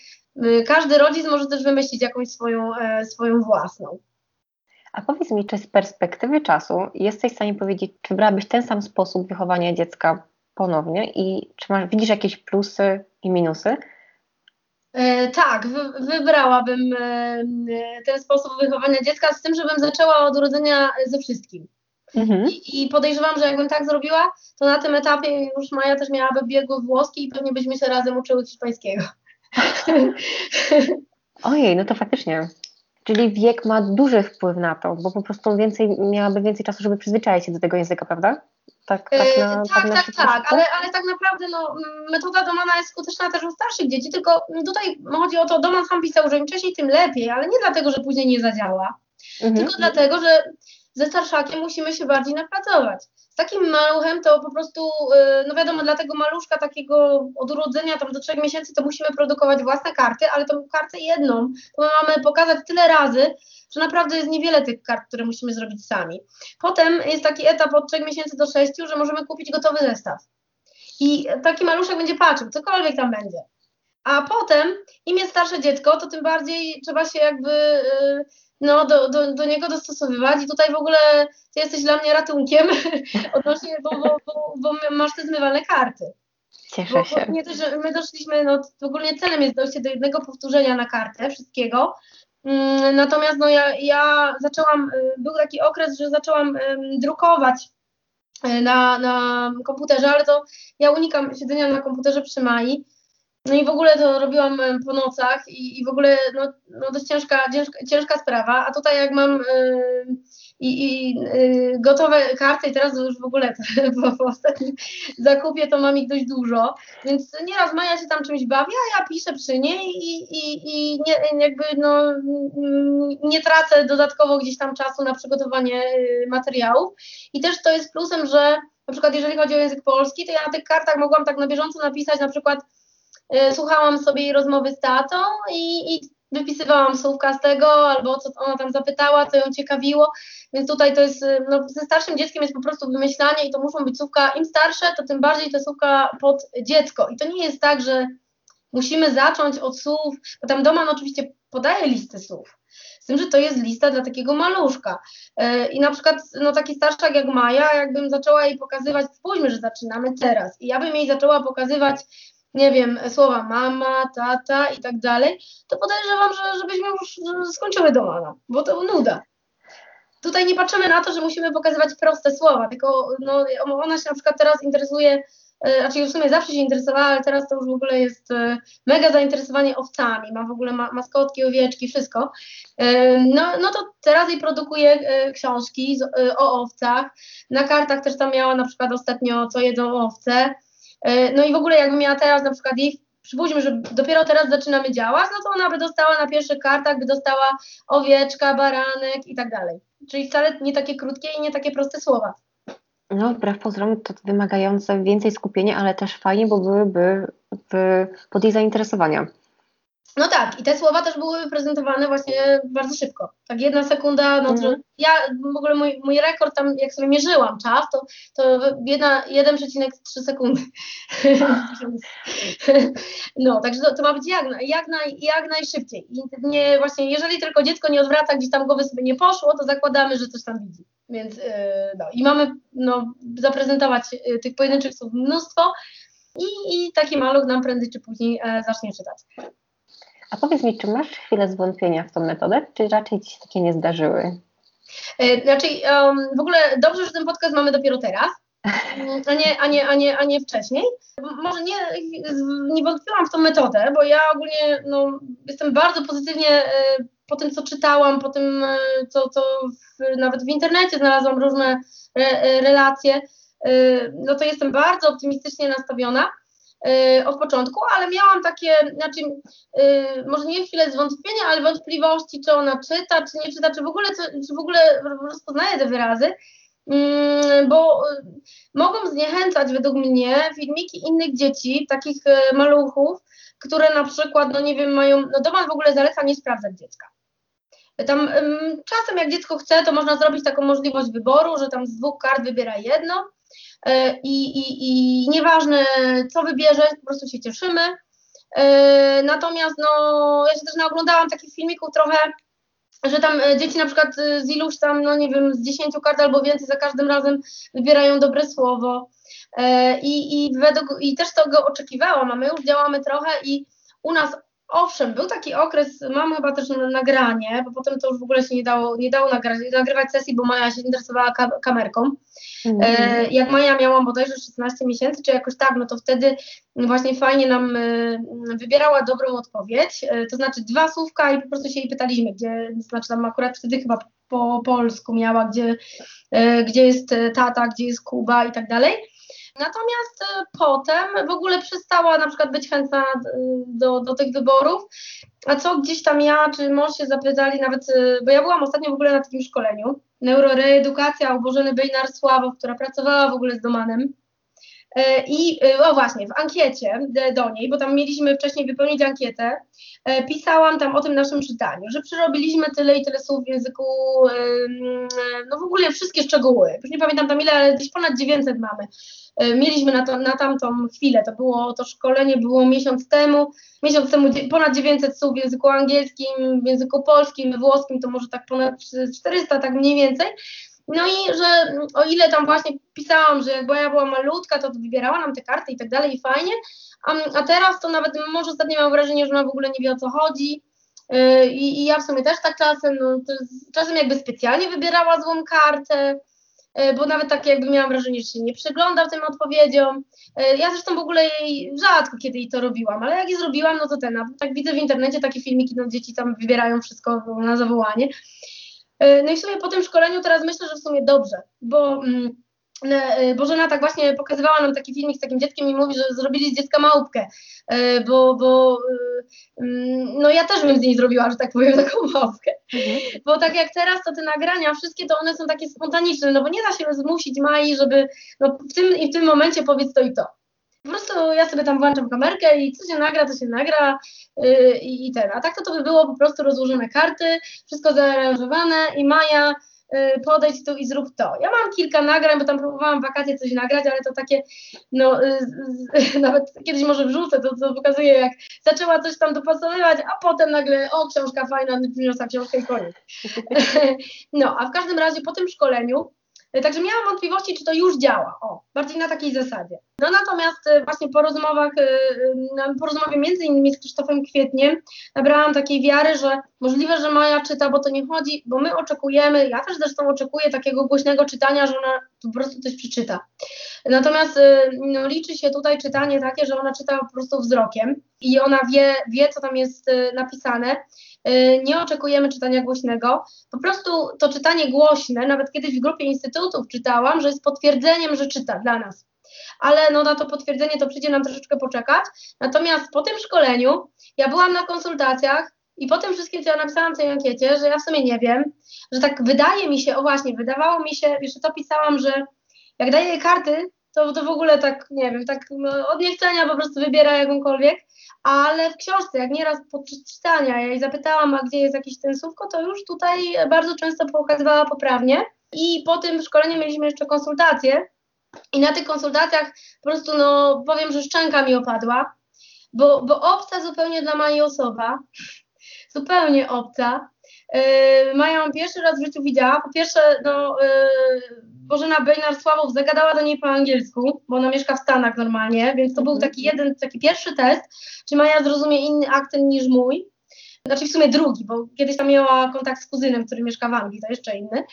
y, każdy rodzic może też wymyślić jakąś swoją, e, swoją własną. A powiedz mi, czy z perspektywy czasu jesteś w stanie powiedzieć, czy wybrałabyś ten sam sposób wychowania dziecka ponownie i czy masz, widzisz jakieś plusy i minusy? E, tak, wy, wybrałabym e, ten sposób wychowania dziecka z tym, żebym zaczęła od urodzenia ze wszystkim. Mhm. I, I, podejrzewam, że jakbym tak zrobiła, to na tym etapie już Maja też miałaby biegły włoski i pewnie byśmy się razem uczyły hiszpańskiego. Ojej, no to faktycznie. Czyli wiek ma duży wpływ na to, bo po prostu więcej, miałaby więcej czasu, żeby przyzwyczaić się do tego języka, prawda? Tak, tak, na, tak, tak, tak, tak, ale, ale tak naprawdę no, metoda Domana jest skuteczna też u starszych dzieci, tylko tutaj chodzi o to, Doman sam pisał, że im wcześniej, tym lepiej, ale nie dlatego, że później nie zadziała, mhm. tylko dlatego, że ze starszakiem musimy się bardziej napracować. Z takim maluchem to po prostu, y, no wiadomo, dla tego maluszka takiego od urodzenia tam do trzech miesięcy to musimy produkować własne karty, ale tą kartę jedną to my mamy pokazać tyle razy, że naprawdę jest niewiele tych kart, które musimy zrobić sami. Potem jest taki etap od trzech miesięcy do sześciu, że możemy kupić gotowy zestaw. I taki maluszek będzie patrzył, cokolwiek tam będzie. A potem, im jest starsze dziecko, to tym bardziej trzeba się jakby y, no, do, do, do niego dostosowywać i tutaj w ogóle ty jesteś dla mnie ratunkiem odnośnie, bo, bo, bo, bo masz te zmywalne karty. Cieszę się. nie to, że my doszliśmy, no ogólnie celem jest dojście do jednego powtórzenia na kartę wszystkiego. Mm, natomiast no ja, ja zaczęłam, y, był taki okres, że zaczęłam drukować y, na, na komputerze, ale to ja unikam siedzenia na komputerze przy Mai no i w ogóle to robiłam po nocach i, i w ogóle no, no dość ciężka, ciężka, ciężka sprawa, a tutaj jak mam i, yy, gotowe karty i teraz już w ogóle po, po ostatnim zakupie to mam ich dość dużo, więc nieraz Maja się tam czymś bawi, a ja piszę przy niej i, i, i nie, jakby no, nie tracę dodatkowo gdzieś tam czasu na przygotowanie y, materiałów. I też to jest plusem, że na przykład jeżeli chodzi o język polski, to ja na tych kartach mogłam tak na bieżąco napisać na przykład słuchałam sobie jej rozmowy z tatą i, i wypisywałam słówka z tego, albo co ona tam zapytała, co ją ciekawiło, więc tutaj to jest, e, no, ze starszym dzieckiem jest po prostu wymyślanie i to muszą być słówka, im starsze, to tym bardziej te słówka pod dziecko. I to nie jest tak, że musimy zacząć od słów, bo tam Doman oczywiście podaje listy słów, z tym, że to jest lista dla takiego maluszka. E, I na przykład no, taki starszak jak Maja, jakbym zaczęła jej pokazywać, spójrzmy, że zaczynamy teraz. I ja bym jej zaczęła pokazywać nie wiem, słowa mama, tata i tak dalej, to podejrzewam, że, żebyśmy już skończyły domana, bo to nuda. Tutaj nie patrzymy na to, że musimy pokazywać proste słowa, tylko no, ona się na przykład teraz interesuje, e, znaczy w sumie zawsze się interesowała, ale teraz to już w ogóle jest e, mega zainteresowanie owcami, ma w ogóle ma, maskotki, owieczki, wszystko. E, no, no to teraz jej produkuje książki o owcach. Na kartach też tam miała na przykład ostatnio, co jedzą owce. E, no i w ogóle jakbym miała teraz na przykład ich, przypuśćmy, że dopiero teraz zaczynamy działać, no to ona by dostała na pierwszych kartach, by dostała owieczka, baranek i tak dalej. Czyli wcale nie takie krótkie i nie takie proste słowa. No, wbrew pozorom to wymagające więcej skupienia, ale też fajnie, bo byłyby w, pod jej zainteresowania. No tak, i te słowa też były prezentowane właśnie bardzo szybko. Tak jedna sekunda, no mm. ja w ogóle mój, mój rekord tam, jak sobie mierzyłam czas, to, to 1,3 sekundy. no, także to, to, ma być jak, jak, naj, jak najszybciej. I nie, właśnie, jeżeli tylko dziecko nie odwraca, gdzieś tam głowy sobie nie poszło, to zakładamy, że coś tam widzi. Więc yy, no, i mamy no, zaprezentować yy, tych pojedynczych słów mnóstwo i, i taki maluch nam prędzej czy później e, zacznie czytać. A powiedz mi, czy masz chwilę zwątpienia w tą metodę, czy raczej ci się takie nie zdarzyły? E, znaczy, um, w ogóle dobrze, że ten podcast mamy dopiero teraz, a nie, a nie, a nie, a nie wcześniej. Może nie, nie wątpiłam w tą metodę, bo ja ogólnie no, jestem bardzo pozytywnie e, po tym, co czytałam, po tym, e, co, co w, nawet w internecie znalazłam różne re, relacje, no to jestem bardzo optymistycznie nastawiona. Y, od początku, ale miałam takie, znaczy, y, może nie chwilę zwątpienia, ale wątpliwości, czy ona czyta, czy nie czyta, czy w ogóle, czy w ogóle rozpoznaje te wyrazy, mm, bo y, mogą zniechęcać według mnie filmiki innych dzieci, takich maluchów, które na przykład, no nie wiem, mają, no Doman w ogóle zaleca nie sprawdzać dziecka. Tam czasem jak dziecko chce, to można zrobić taką możliwość wyboru, że tam z dwóch kart wybiera jedno, i, i, i nieważne co wybierzesz, po prostu się cieszymy. E, natomiast no, ja się też naoglądałam takich filmików trochę, że tam e, dzieci na przykład z iluś tam, no nie wiem, z dziesięciu kart albo więcej za każdym razem wybierają dobre słowo. I, i, według, I też tego oczekiwałam, a my już działamy trochę i u nas Owszem, był taki okres, mam chyba też nagranie, bo potem to już w ogóle się nie dało, nie dało nagrywać, nagrywać sesji, bo Maja się interesowała kamerką. Mm. E, jak Maja miała bodajże 16 miesięcy, czy jakoś tak, no to wtedy właśnie fajnie nam e, wybierała dobrą odpowiedź, e, to znaczy dwa słówka i po prostu się jej pytaliśmy, gdzie, znaczy tam akurat wtedy chyba po polsku miała, gdzie, e, gdzie jest tata, gdzie jest Kuba i tak dalej. Natomiast e, potem w ogóle przestała na przykład być chętna e, do, do tych wyborów. A co gdzieś tam ja, czy mąż się zapytali nawet, e, bo ja byłam ostatnio w ogóle na takim szkoleniu, neuroreedukacja u Bożeny Bejnar-Sławow, która pracowała w ogóle z Domanem. I o właśnie, w ankiecie do niej, bo tam mieliśmy wcześniej wypełnić ankietę, pisałam tam o tym naszym czytaniu, że przerobiliśmy tyle i tyle słów w języku, no w ogóle wszystkie szczegóły. Już nie pamiętam tam ile, ale gdzieś ponad 900 mamy. E, mieliśmy na, to, na tamtą chwilę, to było, to szkolenie było miesiąc temu, miesiąc temu ponad 900 słów w języku angielskim, w języku polskim, włoskim to może tak ponad 400, tak mniej więcej. No i że o ile tam właśnie pisałam, że jak ja była malutka, to wybierała nam te karty i tak dalej i fajnie, a, a teraz to nawet może ostatnio mam wrażenie, że ona w ogóle nie wie o co chodzi. E, I, ja w sumie też tak czasem, no, czasem jakby specjalnie wybierała złą kartę, bo nawet tak jakby miałam wrażenie, że się nie przygląda tym odpowiedziom. E, ja zresztą w ogóle jej rzadko kiedy jej to robiłam, ale jak je zrobiłam, no to ten, tak widzę w internecie takie filmiki, no dzieci tam wybierają wszystko na zawołanie. E, no i w sumie po tym szkoleniu teraz myślę, że w sumie dobrze, bo mm, E, Bożena tak właśnie pokazywała nam taki filmik z takim dzieckiem i mówi, że zrobili z dziecka małpkę, e, bo, bo e, mm, no ja też bym z niej zrobiła, że tak powiem, taką małpkę. Mhm. Bo tak jak teraz, to te nagrania, wszystkie to one są takie spontaniczne, no bo nie da się zmusić Mai, żeby no w tym i w tym momencie powiedz to i to. Po prostu ja sobie tam włączam kamerkę i co się nagra, to się nagra yy, i, ten. A tak to to by było po prostu rozłożone karty, wszystko zaaranżowane i Maja Y, podejdź tu i zrób to. Ja mam kilka nagrań, bo tam próbowałam wakacje coś nagrać, ale to takie, no y, nawet kiedyś może wrzucę, to co pokazuje, jak zaczęła coś tam dopasowywać, a potem nagle, o książka fajna, przyniosła książkę i koniec. No, a w każdym razie po tym szkoleniu także miałam wątpliwości, czy to już działa. O, bardziej na takiej zasadzie. No natomiast e, właśnie po rozmowach, e, po rozmowie między innymi z Krzysztofem Kwietniem, nabrałam takiej wiary, że możliwe, że Maja czyta, bo to nie chodzi, bo my oczekujemy, ja też zresztą oczekuję takiego głośnego czytania, że ona po prostu coś przeczyta. Natomiast no, liczy się tutaj czytanie takie, że ona czyta po prostu wzrokiem i ona wie, wie co tam jest napisane Y, nie oczekujemy czytania głośnego. Po prostu to czytanie głośne, nawet kiedyś w grupie instytutów czytałam, że jest potwierdzeniem, że czyta dla nas. Ale no na to potwierdzenie to przyjdzie nam troszeczkę poczekać. Natomiast po tym szkoleniu ja byłam na konsultacjach i po tym wszystkim, co ja napisałam w tej ankiecie, że ja w sumie nie wiem, że tak wydaje mi się, o właśnie, wydawało mi się, jeszcze to pisałam, że jak daję karty, to, to w ogóle tak, nie wiem, tak no, od niechcenia po prostu wybiera jakąkolwiek, ale w książce, jak nieraz podczas czytania, ja jej zapytałam, a gdzie jest jakieś ten słówko, to już tutaj bardzo często pokazywała poprawnie. I po tym szkoleniu mieliśmy jeszcze konsultacje i na tych konsultacjach po prostu, no powiem, że szczęka mi opadła, bo, bo obca zupełnie dla mojej osoba, zupełnie obca. Yy, Mają pierwszy raz w życiu widziała. Po pierwsze, no, yy, Bożena Bejnar-Sławow zagadała do niej po angielsku, bo ona mieszka w Stanach normalnie, więc to był mhm. taki jeden, taki pierwszy test, czy Maja zrozumie inny akcent niż mój. znaczy w sumie drugi, bo kiedyś tam miała kontakt z kuzynem, który mieszka w Anglii, to jeszcze inny.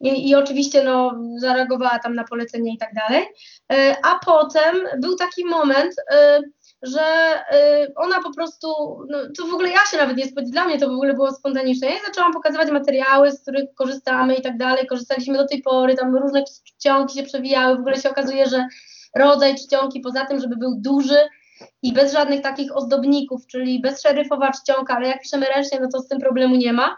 I, I, oczywiście no, zareagowała tam na polecenie i tak dalej. E, a potem był taki moment, e, że e, ona po prostu, no, to w ogóle ja się nawet nie spodziewałam, dla mnie to w ogóle było spontaniczne. Ja zaczęłam pokazywać materiały, z których korzystamy i tak dalej. Korzystaliśmy do tej pory, tam różne czcionki się przewijały. W ogóle się okazuje, że rodzaj czcionki, poza tym, żeby był duży, i bez żadnych takich ozdobników, czyli bez szeryfowa czcionka, ale jak piszemy ręcznie, no to z tym problemu nie ma,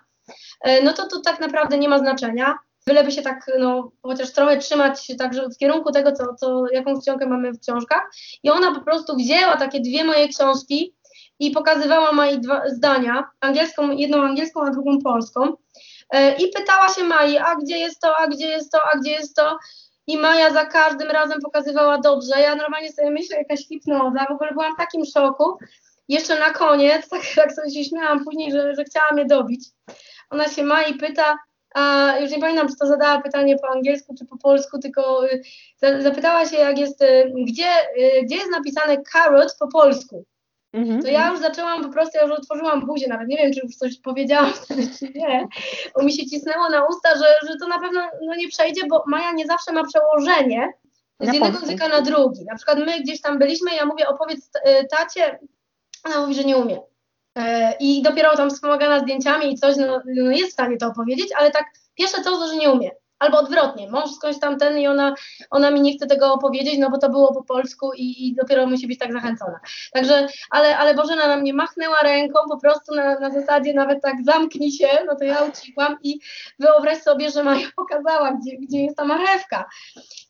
no to to tak naprawdę nie ma znaczenia byleby się tak, no, chociaż trochę trzymać także w kierunku tego, co, co, jaką czcionkę mamy w książkach. I ona po prostu wzięła takie dwie moje książki i pokazywała moje dwa zdania, angielską, jedną angielską, a drugą polską. E, I pytała się Mai, a gdzie jest to, a gdzie jest to, a gdzie jest to. I Maja za każdym razem pokazywała dobrze. Ja normalnie sobie myślę, jakaś hipnoza, w ogóle byłam w takim szoku. Jeszcze na koniec, tak, tak sobie się śmiałam później, że, że chciała mnie dobić. Ona się Mai pyta, a już nie pamiętam, czy to zadała pytanie po angielsku, czy po polsku, tylko y, zapytała się, jak jest, y, gdzie, y, gdzie jest napisane carrot po polsku. Mhm. To ja już zaczęłam po prostu, ja już otworzyłam buzię, nawet nie wiem, czy już coś powiedziałam wtedy, czy nie, bo mi się cisnęło na usta, że, że to na pewno no, nie przejdzie, bo Maja nie zawsze ma przełożenie z na jednego języka na drugi. Na przykład my gdzieś tam byliśmy, ja mówię, opowiedz tacie, ona mówi, że nie umie. E, I dopiero tam wspomagana zdjęciami i coś, no, no, jest w stanie to opowiedzieć, ale tak pierwsze to, że nie umie. Albo odwrotnie, mąż skądś tam ten i ona, ona mi nie chce tego opowiedzieć, no bo to było po polsku i, i dopiero musi być tak zachęcona. Także, ale, ale Bożena na mnie machnęła ręką po prostu na, na zasadzie nawet tak zamknij się, no to ja ucichłam i wyobraź sobie, że Maja pokazała, gdzie, gdzie jest ta marchewka.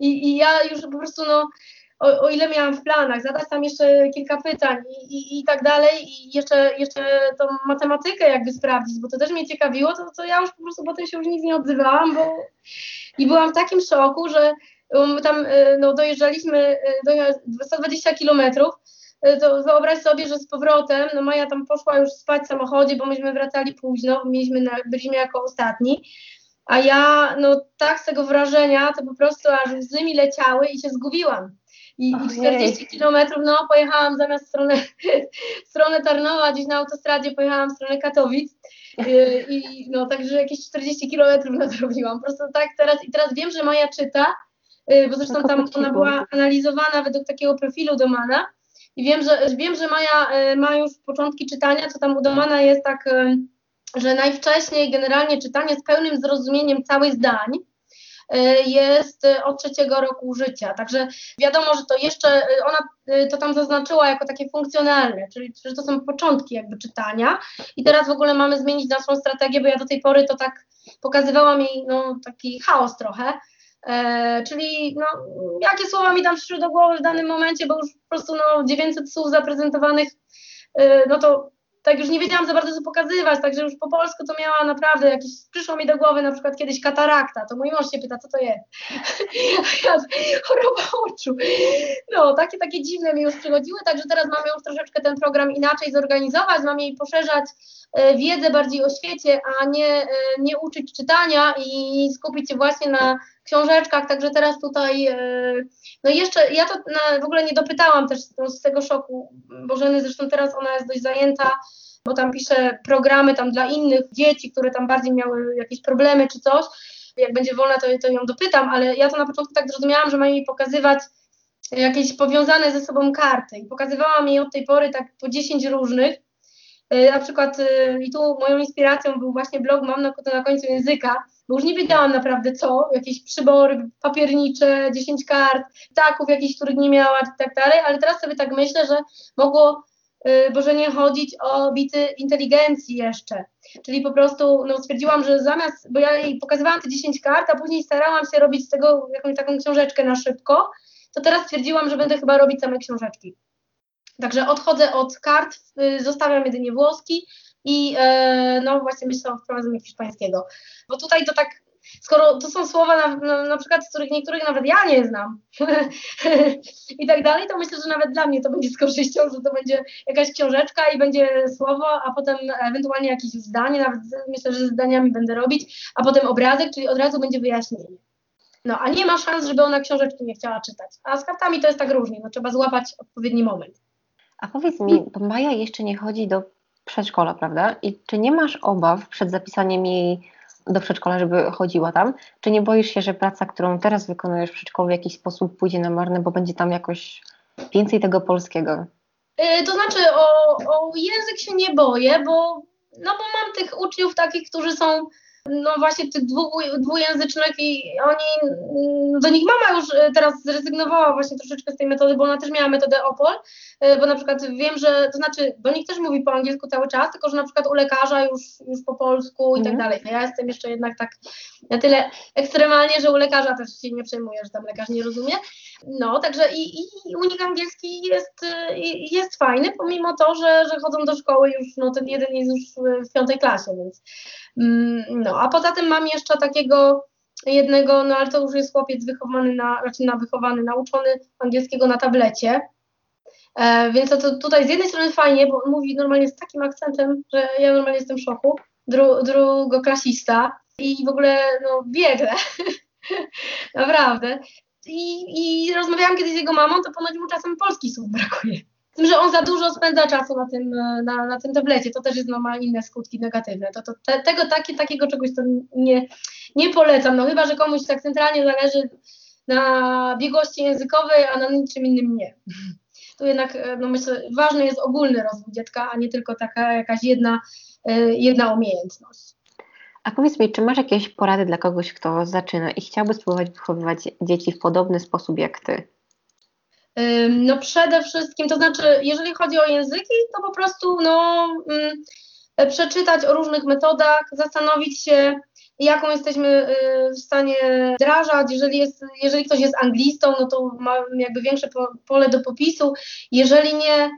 I, I ja już po prostu no o, o, ile miałam w planach, zadać tam jeszcze kilka pytań i, i, i tak dalej i jeszcze, jeszcze tą matematykę jakby sprawdzić, bo to też mnie ciekawiło, to, to ja już po prostu potem się już nic nie odzywałam, bo i byłam w takim szoku, że um, tam y, no, dojeżdżaliśmy y, do 120 kilometrów, y, to wyobraź sobie, że z powrotem, no Maja tam poszła już spać w samochodzie, bo myśmy wracali późno, mieliśmy na, byliśmy jako ostatni, a ja no tak z tego wrażenia, to po prostu aż łzy mi leciały i się zgubiłam. I, i 40 kilometrów, no pojechałam zamiast w stronę, w stronę Tarnowa, gdzieś na autostradzie pojechałam w stronę Katowic. Y, I no także jakieś 40 kilometrów nadrobiłam. Po prostu tak teraz i teraz wiem, że Maja czyta, y, bo zresztą tam ona była analizowana według takiego profilu Domana. I wiem, że wiem, że Maja y, ma już początki czytania, co tam u Domana jest tak, że najwcześniej generalnie czytanie z pełnym zrozumieniem całych zdań jest y, od trzeciego roku życia. Także wiadomo, że to jeszcze, y, ona to tam zaznaczyła jako takie funkcjonalne, czyli że to są początki jakby czytania i teraz w ogóle mamy zmienić naszą strategię, bo ja do tej pory to tak pokazywałam jej no, taki chaos trochę, E, czyli no, jakie słowa mi tam przyszły do głowy w danym momencie, bo już po prostu no, 900 słów zaprezentowanych, e, no to tak już nie wiedziałam za bardzo co pokazywać, także już po polsku to miała naprawdę jakieś, przyszło mi do głowy na przykład kiedyś katarakta, to mój mąż się pyta, co to jest? ja, choroba oczu. No, takie, takie dziwne mi już przychodziły, także teraz mamy już troszeczkę ten program inaczej zorganizować, mamy jej poszerzać e, wiedzę bardziej o świecie, a nie, e, nie uczyć czytania i skupić się właśnie na książeczkach, także teraz tutaj, e, no jeszcze, ja to w ogóle nie dopytałam też z tego szoku Bożeny, zresztą teraz ona jest dość zajęta, bo tam pisze programy tam dla innych dzieci, które tam bardziej miały jakieś problemy czy coś, jak będzie wolna, to, to ją dopytam, ale ja to na początku tak zrozumiałam, że ma jej pokazywać jakieś powiązane ze sobą karty. I pokazywałam jej od tej pory tak po 10 różnych, e, na przykład e, i tu moją inspiracją był właśnie blog Mam na, na końcu języka, bo już nie wiedziałam naprawdę co, jakieś przybory papiernicze, 10 kart, ptaków jakichś, których nie miała i tak dalej, ale teraz sobie tak myślę, że mogło y, Boże nie chodzić o bity inteligencji jeszcze. Czyli po prostu no, stwierdziłam, że zamiast, bo ja jej pokazywałam te 10 kart, a później starałam się robić z tego jakąś taką książeczkę na szybko, to teraz stwierdziłam, że będę chyba robić same książeczki. Także odchodzę od kart, y, zostawiam jedynie włoski, i e, no właśnie myślę o wprowadzeniu hiszpańskiego. Bo tutaj to tak, skoro to są słowa na, na, na przykład, z których niektórych nawet ja nie znam i tak dalej, to myślę, że nawet dla mnie to będzie z korzyścią, że to będzie jakaś książeczka i będzie słowo, a potem ewentualnie jakieś zdanie, nawet myślę, że zdaniami będę robić, a potem obrazek, czyli od razu będzie wyjaśnienie. No, a nie ma szans, żeby ona książeczki nie chciała czytać. A z kartami to jest tak różnie, no trzeba złapać odpowiedni moment. A powiedz mi, bo Maja jeszcze nie chodzi do przedszkola, prawda? I czy nie masz obaw przed zapisaniem jej do przedszkola, żeby chodziła tam? Czy nie boisz się, że praca, którą teraz wykonujesz w przedszkolu w jakiś sposób pójdzie na marne, bo będzie tam jakoś więcej tego polskiego? Yy, to znaczy o, o język się nie boję, bo, no bo mam tych uczniów takich, którzy są no właśnie tych dwu, dwujęzycznych i oni, mm, do nich mama już e, teraz zrezygnowała właśnie troszeczkę z tej metody, bo ona też miała metodę OPOL, e, bo na przykład wiem, że, to znaczy do nich też mówi po angielsku cały czas, tylko że na przykład u lekarza już, już po polsku i tak mhm. dalej. Ja jestem jeszcze jednak tak na tyle ekstremalnie, że u lekarza też się nie przejmuję, że tam lekarz nie rozumie. No, także i, i u nich angielski jest, e, jest fajny, pomimo to, że, że chodzą do szkoły już, no ten jeden jest już w piątej klasie, więc mm, no, a poza tym mam jeszcze takiego jednego, no ale to już jest chłopiec wychowany na, raczej na wychowany, nauczony angielskiego na tablecie. E, więc to, to, tutaj z jednej strony fajnie, bo mówi normalnie z takim akcentem, że ja normalnie jestem w szoku. Dru, drugoklasista i w ogóle no biegle. Naprawdę. I, I rozmawiałam kiedyś z jego mamą, to ponoć mu czasem polski słów brakuje tym, że on za dużo spędza czasu na tym, e, na, na tym tablecie, to też jest no, ma inne skutki negatywne. To, to te, tego, takie, takiego czegoś to nie, nie polecam, no chyba, że komuś tak centralnie zależy na biegłości językowej, a na niczym innym nie. Tu jednak, e, no myślę, ważny jest ogólny rozwój dziecka, a nie tylko taka jakaś jedna, e, jedna umiejętność. A powiedz mi, czy masz jakieś porady dla kogoś, kto zaczyna i chciałby spróbować wychowywać dzieci w podobny sposób jak ty? No przede wszystkim, to znaczy, jeżeli chodzi o języki, to po prostu no, przeczytać o różnych metodach, zastanowić się, jaką jesteśmy y, w stanie wdrażać. Jeżeli, jest, jeżeli ktoś jest anglistą, no to ma jakby większe pole do popisu. Jeżeli nie,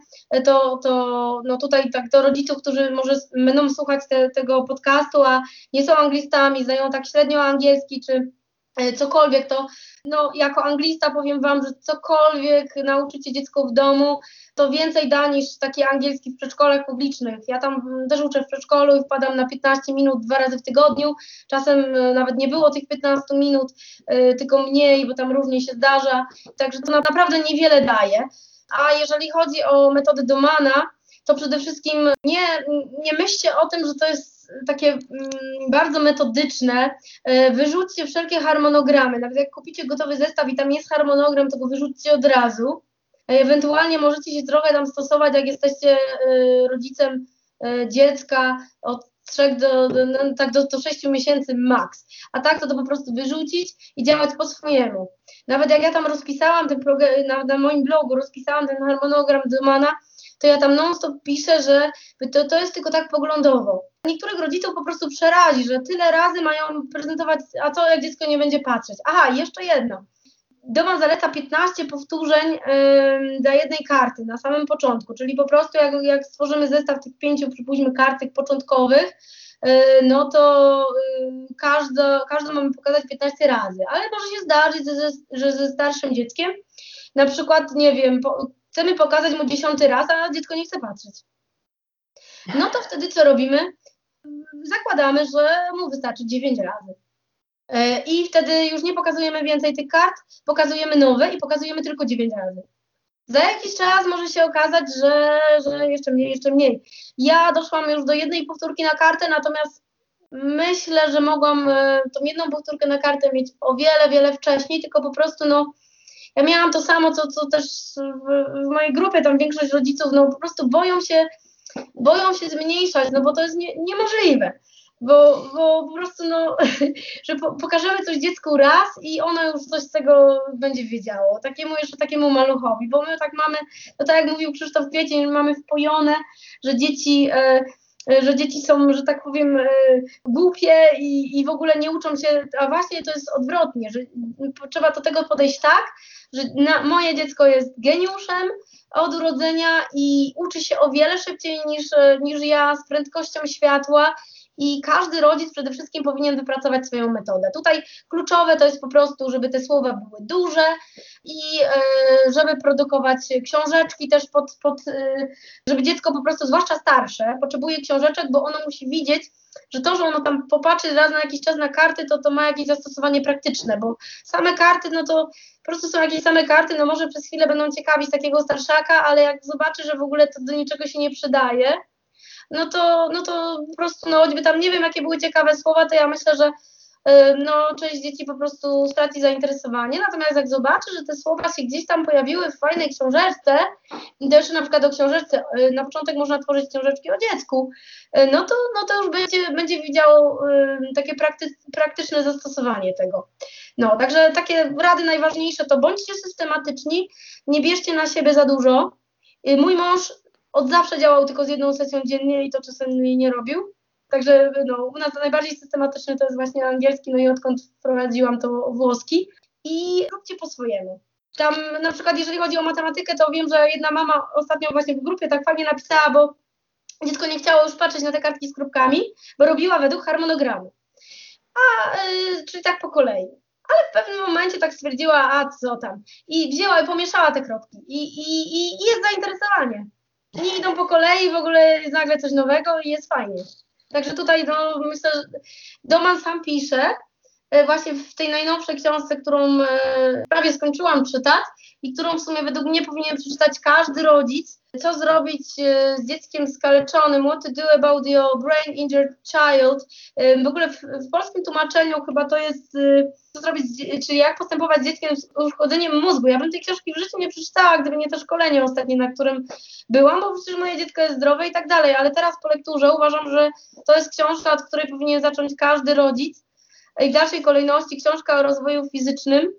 to, to no tutaj tak do rodziców, którzy może będą słuchać te, tego podcastu, a nie są anglistami, znają tak średnio angielski czy e, cokolwiek, to no, jako anglista powiem Wam, że cokolwiek nauczycie dziecko w domu, to więcej da niż taki angielski w przedszkolach publicznych. Ja tam też uczę w przedszkolu i wpadam na 15 minut dwa razy w tygodniu. Czasem e, nawet nie było tych 15 minut, e, tylko mniej, bo tam różnie się zdarza. Także to naprawdę niewiele daje. A jeżeli chodzi o metody Domana, to przede wszystkim nie, nie myślcie o tym, że to jest takie mm, bardzo metodyczne. E, wyrzućcie wszelkie harmonogramy. Nawet jak kupicie gotowy zestaw i tam jest harmonogram, to go wyrzućcie od razu. E, ewentualnie możecie się trochę tam stosować, jak jesteście e, rodzicem dziecka od 3 do, no, tak do, do 6 miesięcy max. A tak to to po prostu wyrzucić i działać po swojemu. Nawet jak ja tam rozpisałam ten na, na moim blogu, rozpisałam ten harmonogram Domana, to ja tam non-stop piszę, że to, to jest tylko tak poglądowo. Niektórych rodziców po prostu przerazi, że tyle razy mają prezentować, a co jak dziecko nie będzie patrzeć. Aha, jeszcze jedno. Doma zaleca 15 powtórzeń yy, dla jednej karty na samym początku, czyli po prostu jak, jak stworzymy zestaw tych pięciu, przypuśćmy, kartek początkowych, yy, no to yy, każdo, każdą mamy pokazać 15 razy, ale może się zdarzyć, że, że ze starszym dzieckiem na przykład, nie wiem, po, chcemy pokazać mu dziesiąty raz, a dziecko nie chce patrzeć. No to wtedy co robimy? Zakładamy, że mu wystarczy dziewięć razy. E, I wtedy już nie pokazujemy więcej tych kart, pokazujemy nowe i pokazujemy tylko dziewięć razy. Za jakiś czas może się okazać, że, że jeszcze mniej, jeszcze mniej. Ja doszłam już do jednej powtórki na kartę, natomiast myślę, że mogłam e, tą jedną powtórkę na kartę mieć o wiele, wiele wcześniej, tylko po prostu no, ja miałam to samo, co, co też w, w mojej grupie, tam większość rodziców, no po prostu boją się, boją się zmniejszać, no bo to jest nie, niemożliwe. Bo, bo po prostu, no, że po, pokażemy coś dziecku raz i ono już coś z tego będzie wiedziało. Takiemu jeszcze takiemu maluchowi, bo my tak mamy, no tak jak mówił Krzysztof Kwiecień, mamy wpojone, że dzieci. E, że dzieci są, że tak powiem, e, głupie i, i w ogóle nie uczą się, a właśnie to jest odwrotnie, że trzeba do tego podejść tak, że na, moje dziecko jest geniuszem od urodzenia i uczy się o wiele szybciej niż, niż ja z prędkością światła i każdy rodzic przede wszystkim powinien wypracować swoją metodę. Tutaj kluczowe to jest po prostu, żeby te słowa były duże i e, żeby produkować książeczki też pod, pod e, żeby dziecko po prostu, zwłaszcza starsze, potrzebuje książeczek, bo ono musi widzieć, że to, że ono tam popatrzy raz na jakiś czas na karty, to to ma jakieś zastosowanie praktyczne, bo same karty, no to po prostu są jakieś same karty, no może przez chwilę będą ciekawi z takiego starszaka, ale jak zobaczy, że w ogóle to do niczego się nie przydaje, no to, no to po prostu, no choćby tam nie wiem, jakie były ciekawe słowa, to ja myślę, że y, no, część dzieci po prostu straci zainteresowanie, natomiast jak zobaczy, że te słowa się gdzieś tam pojawiły w fajnej książeczce, i też na przykład o książeczce, y, na początek można tworzyć książeczki o dziecku, y, no to, no to już będzie, będzie widział takie prakty, praktyczne zastosowanie tego. No, także takie rady najważniejsze to bądźcie systematyczni, nie bierzcie na siebie za dużo. Mój mąż od zawsze działał tylko z jedną sesją dziennie i to czasem nie robił. Także no, u nas najbardziej systematyczny to jest właśnie angielski, no i odkąd wprowadziłam to włoski. I róbcie po swojemu. Tam na przykład jeżeli chodzi o matematykę, to wiem, że jedna mama ostatnio właśnie w grupie tak fajnie napisała, bo dziecko nie chciało już patrzeć na te kartki z kropkami, bo robiła według harmonogramu. A, yy, czyli tak po kolei. Ale w pewnym momencie tak stwierdziła, a co tam. I wzięła i pomieszała te kropki. I, i, i jest zainteresowanie nie idą po kolei, w ogóle nagle coś nowego i jest fajnie. Także tutaj no, myślę, że Doman sam pisze, e, właśnie w tej najnowszej książce, którą e, prawie skończyłam czytać i którą w sumie według mnie powinien przeczytać każdy rodzic, co zrobić e, z dzieckiem skaleczonym, what to do about your brain injured child. W ogóle w, w polskim tłumaczeniu chyba to jest co zrobić, czyli jak postępować z dzieckiem z uszkodzeniem mózgu. Ja bym tej książki w życiu nie przeczytała, gdyby nie to szkolenie ostatnie, na którym byłam, bo przecież moje dziecko jest zdrowe i tak dalej, ale teraz po lekturze uważam, że to jest książka, od której powinien zacząć każdy rodzic. I w dalszej kolejności książka o rozwoju fizycznym, e,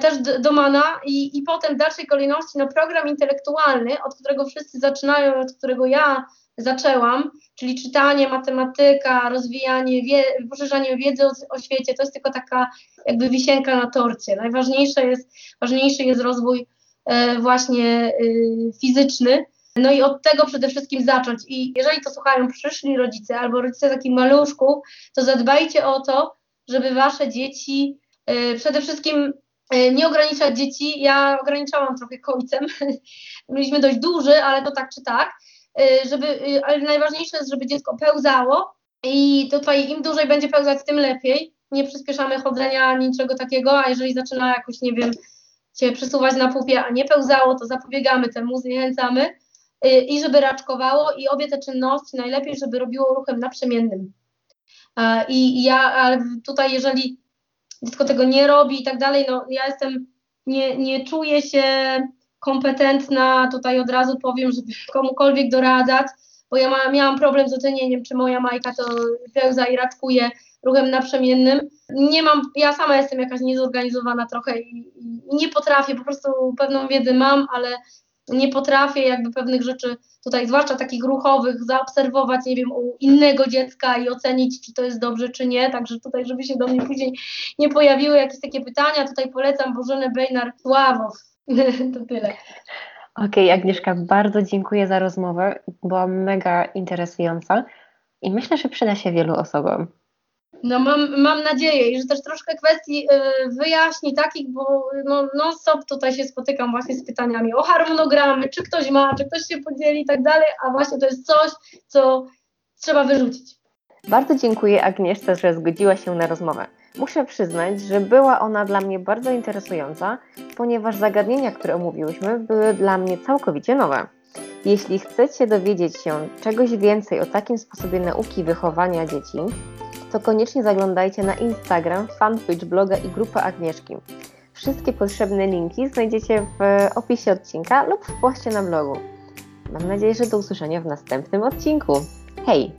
też Domana i, i potem w dalszej kolejności no, program intelektualny, od którego wszyscy zaczynają, od którego ja zaczęłam, czyli czytanie, matematyka, rozwijanie, wie, poszerzanie wiedzy o, o, świecie, to jest tylko taka jakby wisienka na torcie. Najważniejsze jest, ważniejszy jest rozwój e, właśnie y, fizyczny, no i od tego przede wszystkim zacząć. I jeżeli to słuchają przyszli rodzice albo rodzice takich maluszków, to zadbajcie o to, żeby wasze dzieci y, przede wszystkim nie ograniczać dzieci. Ja ograniczałam trochę końcem. Mieliśmy dość duży, ale to tak czy tak Y, żeby, y, ale najważniejsze jest, żeby dziecko pełzało i tutaj im dłużej będzie pełzać, tym lepiej. Nie przyspieszamy chodzenia niczego takiego, a jeżeli zaczyna jakoś, nie wiem, się przesuwać na pupie, a nie pełzało, to zapobiegamy temu, zniechęcamy i żeby raczkowało i obie te czynności najlepiej, żeby robiło ruchem naprzemiennym. I ja, ale tutaj jeżeli dziecko tego nie robi i tak dalej, no ja jestem, nie, nie czuję się kompetentna, tutaj od razu powiem, żeby komukolwiek doradzać, bo ja ma, miałam problem z ocenieniem, czy moja Majka to pełza i raczkuje ruchem naprzemiennym. Nie mam, ja sama jestem jakaś niezorganizowana trochę i, i nie potrafię, po prostu pewną wiedzę mam, ale nie potrafię jakby pewnych rzeczy tutaj, zwłaszcza takich ruchowych, zaobserwować, nie wiem, u innego dziecka i ocenić, czy to jest dobrze, czy nie. Także tutaj, żeby się do mnie później nie pojawiły jakieś takie pytania, tutaj polecam Bożenę Bejnar-Sławow, to tyle. Okej, okay, Agnieszka, bardzo dziękuję za rozmowę. Była mega interesująca i myślę, że przyda się wielu osobom. No mam, mam nadzieję i że też troszkę kwestii y, wyjaśni takich, bo no, non-stop tutaj się spotykam właśnie z pytaniami o harmonogramy, czy ktoś ma, czy ktoś się podzieli i tak dalej, a właśnie to jest coś, co trzeba wyrzucić. Bardzo dziękuję Agnieszce, że zgodziła się na rozmowę. Muszę przyznać, że była ona dla mnie bardzo interesująca, ponieważ zagadnienia, które omówiłyśmy, były dla mnie całkowicie nowe. Jeśli chcecie dowiedzieć się czegoś więcej o takim sposobie nauki i wychowania dzieci, to koniecznie zaglądajcie na Instagram, fanpage bloga i grupę Agnieszki. Wszystkie potrzebne linki znajdziecie w opisie odcinka lub w poście na blogu. Mam nadzieję, że do usłyszenia w następnym odcinku. Hej!